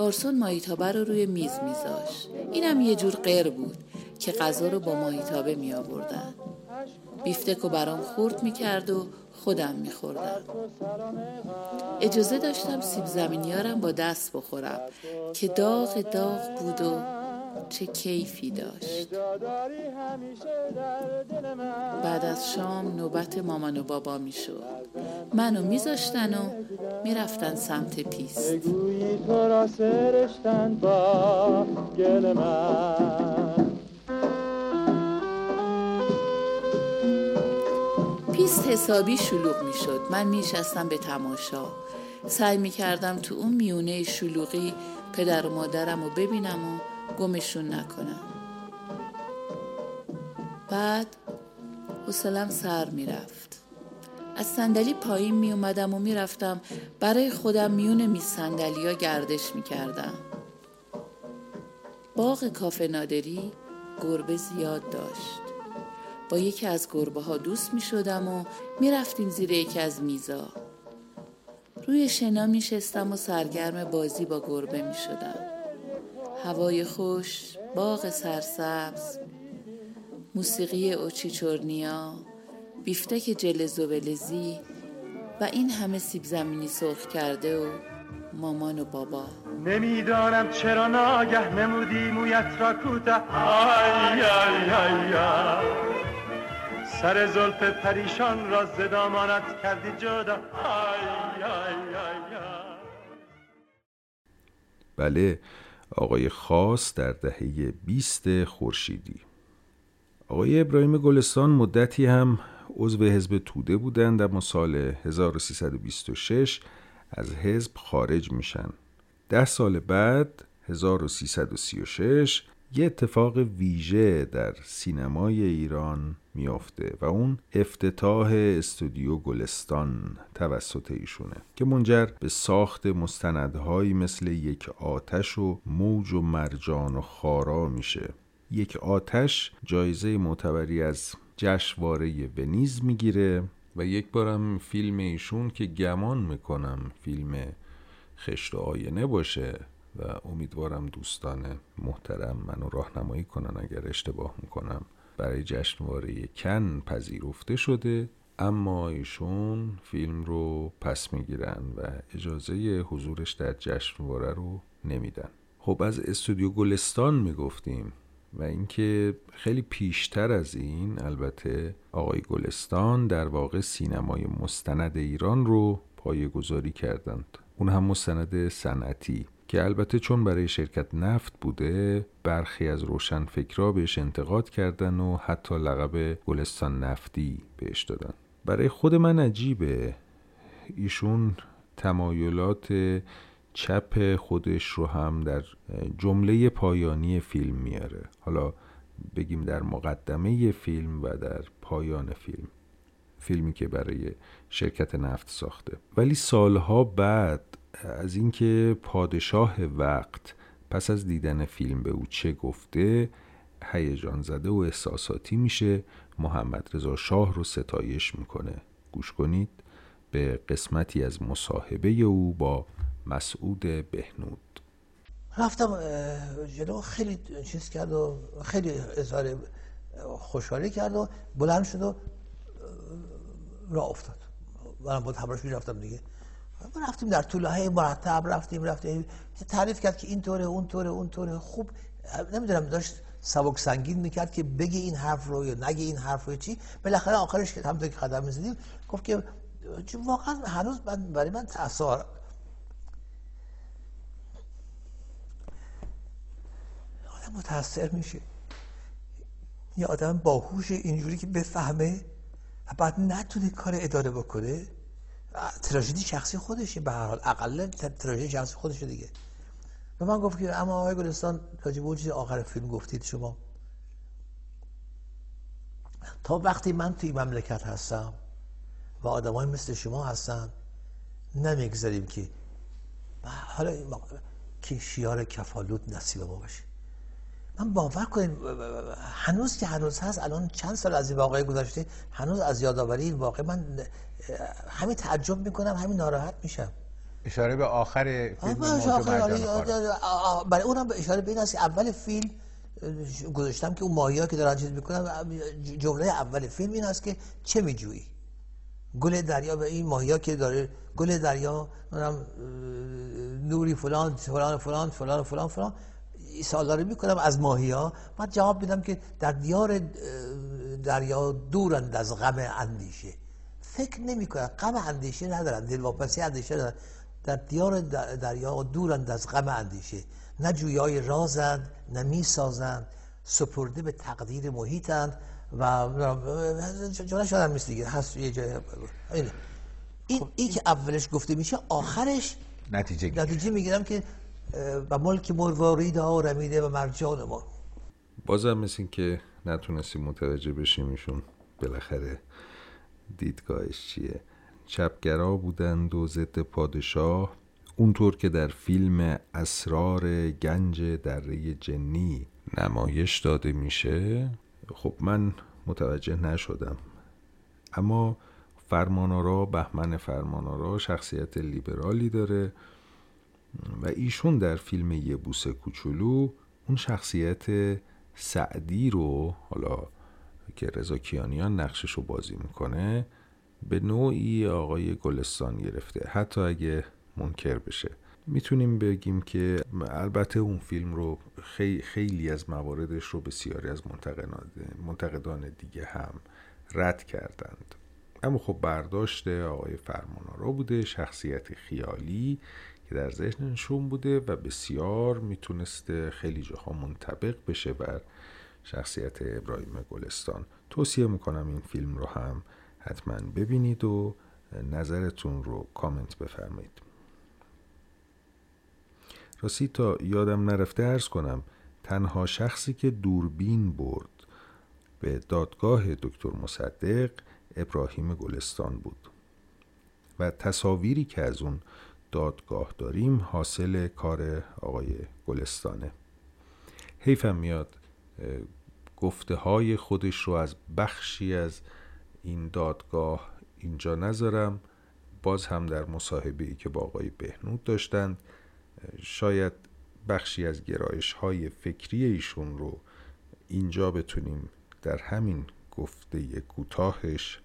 گارسون ماهیتابه رو روی میز میذاشت. اینم یه جور غیر بود که غذا رو با ماهیتابه می آوردن. بیفتک و برام خورد می‌کرد و خودم میخوردم اجازه داشتم سیب زمینیارم با دست بخورم که داغ داغ بود و چه کیفی داشت. بعد از شام نوبت مامان و بابا می‌شد. منو میذاشتن و می‌رفتن سمت پیست. پیست حسابی شلوغ می شد من می شستم به تماشا. سعی می کردم تو اون میونه شلوغی پدر و مادرم رو ببینم و گمشون نکنم. بعد حسلم سر می رفت از صندلی پایین می اومدم و می رفتم برای خودم میون می ها گردش می کردم باغ کافه نادری گربه زیاد داشت. با یکی از گربه ها دوست می شدم و می رفتیم زیر یکی از میزا. روی شن‌ها می شستم و سرگرم بازی با گربه می شدم. هوای خوش، باغ سرسبز، موسیقی Очи чёрные، بیفتک جلز و ولزی و این همه سیب زمینی سرخ کرده و مامان و بابا. نمی‌دانم چرا ناگه نمودی مویت را کوته. آی آی آی آی. سر زلف پریشان را زدامانت کردی جدا. آی آی آی. بله آقای خاص در دهه 20 خورشیدی. آقای ابراهیم گلستان مدتی هم عضو حزب توده بودند اما سال 1326 از حزب خارج میشن. ده سال بعد 1336 یه اتفاق ویژه در سینمای ایران میافته و اون افتتاح استودیو گلستان توسط ایشونه که منجر به ساخت مستندهایی مثل یک آتش و موج و مرجان و خارا میشه. یک آتش جایزه معتبری از جشنواره ونیز می‌گیره و یک بارم فیلم ایشون که گمان می‌کنم فیلم خشت آینه باشه و امیدوارم دوستان محترم منو راهنمایی کنن اگر اشتباه می‌کنم. برای جشنواره کن پذیرفته شده اما ایشون فیلم رو پس می‌گیرن و اجازه حضورش در جشنواره رو نمیدن. خب از استودیو گلستان می‌گفتیم و اینکه خیلی پیشتر از این البته آقای گلستان در واقع سینمای مستند ایران رو پایه گذاری کردند. اون هم مستند صنعتی. که البته چون برای شرکت نفت بوده برخی از روشن فکرها بهش انتقاد کردن و حتی لقب گلستان نفتی بهش دادن. برای خود من عجیبه. ایشون تمایلات چپ خودش رو هم در جمله پایانی فیلم میاره. حالا بگیم در مقدمه فیلم و در پایان فیلم. فیلمی که برای شرکت نفت ساخته. ولی سالها بعد از اینکه پادشاه وقت پس از دیدن فیلم به او چه گفته هیجان زده و احساساتی میشه محمد رضا شاه رو ستایش می‌کنه. گوش کنید. به قسمتی از مصاحبه او با مسعود بهنود. رفتم جلو خیلی چیز کرد و خیلی اظهار خوشحالی کرد و بلند شد و راه افتاد. من بود همراش رفتم دیگه. ما رفتیم در طول های مرتب رفتیم رفتیم. تعریف کرد که این طوره اون طوره اون طوره. خوب نمی‌دونم داشت سبک سنگین می‌کرد که بگی این حرف رو یا نگی این حرف رو چی. بالاخره آخرش که همونطور که قدم می‌زدیم گفت که واقعا هنوز من برای من تأثیر آدم متاثر میشه. یه آدم باهوش اینجوری که بفهمه و بعد نتونه کار اداره بکنه تراژدی شخصی خودشه به هر حال. اقل تراژدی شخصی خودشه دیگه. به من گفت که اما آقای گلستان راجب اون چیز آخر فیلم گفتید شما. تا وقتی من توی مملکت هستم و آدمای مثل شما هستن نمی‌گذاریم که حالا که شیار کفالوت نصیب ما باشه. من باور کنید هنوز که هنوز هست الان چند سال از این واقعه گذشته هنوز از یادآوری این واقع من همین تعجب می‌کنم همین ناراحت میشم. اشاره به آخر فیلم برای اونم به اشاره به این است اول فیلم گذاشتم که اون ماهی که دارن چیز می‌کنن جمله اول فیلم این است که چه میجویی؟ گل دریا به این ماهی که داره گل دریا نوری فلان فلان فلان فلان فلان فلان سوالا رو می‌کنم از ماهی ها. بعد جواب میدم که در دیار دریا دورند از غم اندیشه. فکر نمی کنن غم اندیشه ندارن. دلواپسی اندیشه ندارن. در دیار دریا دورند از غم اندیشه. نه جویای رازند نه می‌سازند. سپرده به تقدیر محیطند و جانه شدن مثل دیگه. هست یه جای. این این, این که اولش گفته میشه آخرش نتیجه نتیجه می‌گیرم که و ملک مروارید رمیده و مرجان ما. بازم مثل که نتونستیم متوجه بشیم ایشون بالاخره دیدگاهش چیه. چپگرا بودند و ضد پادشاه اونطور که در فیلم اسرار گنج دره جنی نمایش داده میشه خب من متوجه نشدم. اما فرمانارا بهمن فرمانارا شخصیت لیبرالی داره. و ایشون در فیلم یه بوسه کوچولو اون شخصیت سعدی رو حالا که رضا کیانیان نقشش رو بازی می‌کنه به نوعی آقای گلستان گرفته حتی اگه منکر بشه. می‌تونیم بگیم که البته اون فیلم رو خیلی, خیلی از مواردش رو بسیاری از منتقدان دیگه هم رد کردند. اما خب برداشت آقای فرمانارا بوده شخصیت خیالی که در ذهنشون بوده و بسیار می‌تونسته خیلی جاها منطبق بشه بر شخصیت ابراهیم گلستان. توصیه می‌کنم این فیلم رو هم حتما ببینید و نظرتون رو کامنت بفرمایید. راستی تا یادم نرفته ارز کنم تنها شخصی که دوربین برد به دادگاه دکتر مصدق ابراهیم گلستان بود و تصاویری که از اون دادگاه داریم حاصل کار آقای گلستانه. حیفم میاد. گفته های خودش رو از بخشی از این دادگاه اینجا نذارم. باز هم در مصاحبه ای که با آقای بهنود داشتند شاید بخشی از گرایش های فکری ایشون رو اینجا بتونیم در همین گفته کوتاهش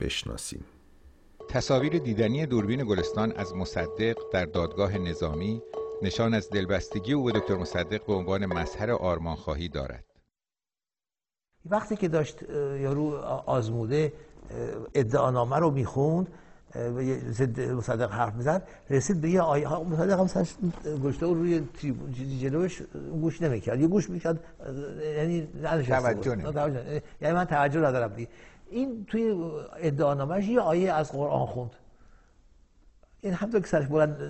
بشناسیم. تصاویر دیدنی دوربین گلستان از مصدق در دادگاه نظامی نشان از دلبستگی او به دکتر مصدق به عنوان مظهر آرمانخواهی دارد. وقتی که داشت یارو آزموده ادعانامه رو می‌خوند ضد مصدق حرف می‌زد رسید به یه آیه ها مصدق هم سرش گشته و روی جلوش گوش نمی‌کرد. یه گوش می‌کرد یعنی توجه یعنی من توجه ندارم دیگه. این توی ادعانامهش یه آیه از قرآن خوند. این همطور که سرش بلند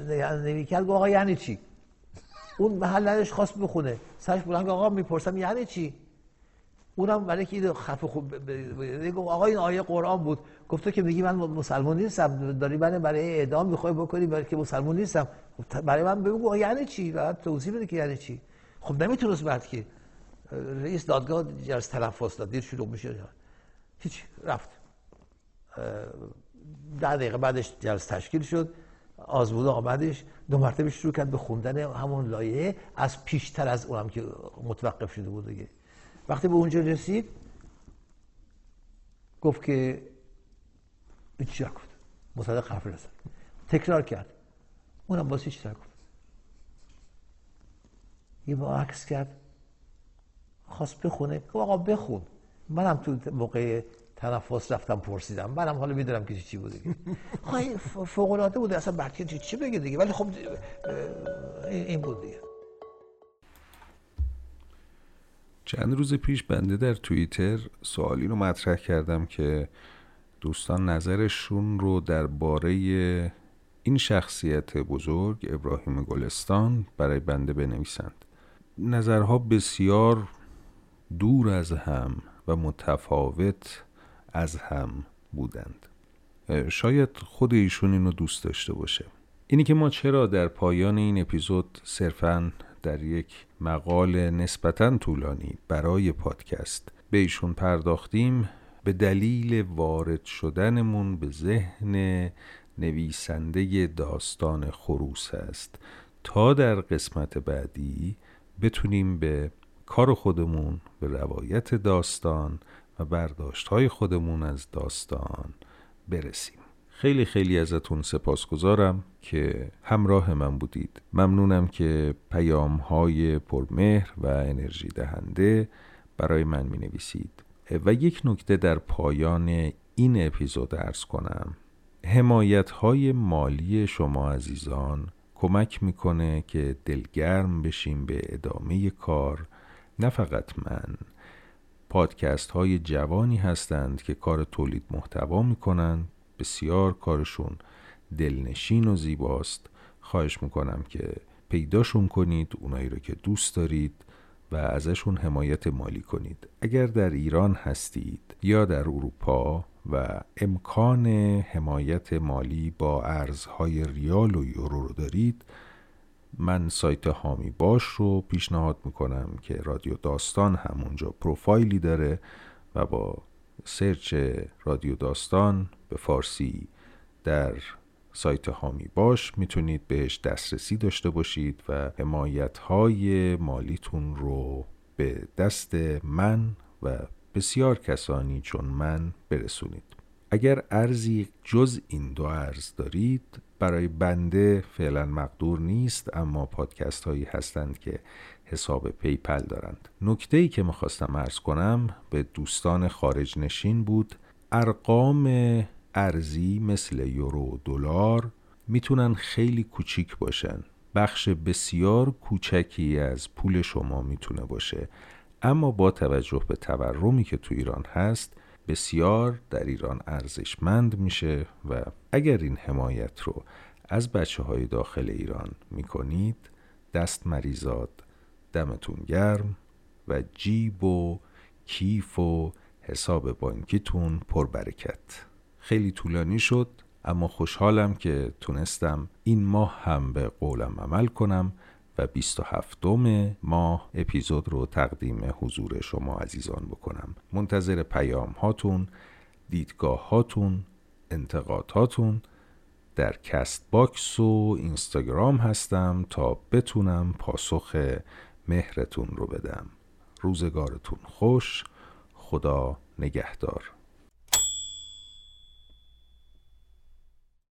نمی‌کرد گفت آقا یعنی چی؟ اون محلش خواست بخونه. سرش بلند آقا می‌پرسم یعنی چی؟ اونم برای که خفه خوب گفت آقا این آیه قرآن بود. گفت که میگی من مسلمان نیستم داری من برای اعدام می‌خوای بکنی برای که مسلمان نیستم. برای من بگو یعنی چی؟ بعد توضیح بده که یعنی چی. خب نمی‌تونست بعد که رئیس دادگاه جلسه تلفظ داد دیر شروع میشه. هیچ رفت. ده دقیقه بعدش جلسه تشکیل شد. آزمون آمدش. دو مرتبه شروع کرد به خوندن همون لایه از پیشتر از اونم که متوقف شده بود دیگه. وقتی به اونجا رسید گفت که هیچ نکن مصدق حرف رسد تکرار کرد. اونم باز هیچ نکن یه با عکس کرد. خواست بخونه. گفت آقا بخون. منم تو موقع تنفس رفتم پرسیدم. منم حالا می‌دونم که چی بوده خواهی فوق العاده بوده. اصلا برکه چی بگه دیگه؟ ولی خب این بود دیگه. چند روز پیش بنده در توییتر سوالی رو مطرح کردم که دوستان نظرشون رو درباره این شخصیت بزرگ ابراهیم گلستان برای بنده بنویسند. نظرها بسیار دور از هم. و متفاوت از هم بودند. شاید خود ایشون اینو دوست داشته باشه. اینی که ما چرا در پایان این اپیزود صرفا در یک مقال نسبتا طولانی برای پادکست به ایشون پرداختیم به دلیل وارد شدنمون به ذهن نویسنده داستان خروس است. تا در قسمت بعدی بتونیم به کار خودمون به روایت داستان و برداشت های خودمون از داستان برسیم. خیلی خیلی ازتون سپاسگزارم که همراه من بودید. ممنونم که پیام های پرمهر و انرژی دهنده برای من می نویسید و یک نکته در پایان این اپیزود ارز کنم. حمایت های مالی شما عزیزان کمک می‌کنه که دلگرم بشیم به ادامه کار نه فقط من. پادکست های جوانی هستند که کار تولید محتوا می‌کنند بسیار کارشون دلنشین و زیباست. خواهش می‌کنم که پیداشون کنید اونایی رو که دوست دارید و ازشون حمایت مالی کنید. اگر در ایران هستید یا در اروپا و امکان حمایت مالی با ارزهای ریال و یورو رو دارید من سایت هامی باش رو پیشنهاد می‌کنم که رادیو داستان همونجا پروفایلی داره و با سرچ رادیو داستان به فارسی در سایت هامی باش می‌تونید بهش دسترسی داشته باشید و حمایت های مالیتون رو به دست من و بسیار کسانی چون من برسونید. اگر ارزی جز این دو ارز دارید برای بنده فعلا مقدور نیست اما پادکست هایی هستند که حساب پیپل دارند. نکته ای که می‌خواستم ارز کنم به دوستان خارج نشین بود ارقام ارزی مثل یورو و دلار می‌تونن خیلی کوچیک باشن. بخش بسیار کوچکی از پول شما می‌تونه باشه. اما با توجه به تورمی که تو ایران هست بسیار در ایران ارزشمند میشه و اگر این حمایت رو از بچه های داخل ایران می‌کنید دست مریزاد دمتون گرم و جیب و کیف و حساب بانکیتون پربرکت. خیلی طولانی شد اما خوشحالم که تونستم این ماه هم به قولم عمل کنم و 27 ماه اپیزود رو تقدیم حضور شما عزیزان بکنم. منتظر پیام هاتون دیدگاه هاتون انتقاداتون در Castbox و اینستاگرام هستم تا بتونم پاسخ مهرتون رو بدم. روزگارتون خوش خدا نگهدار.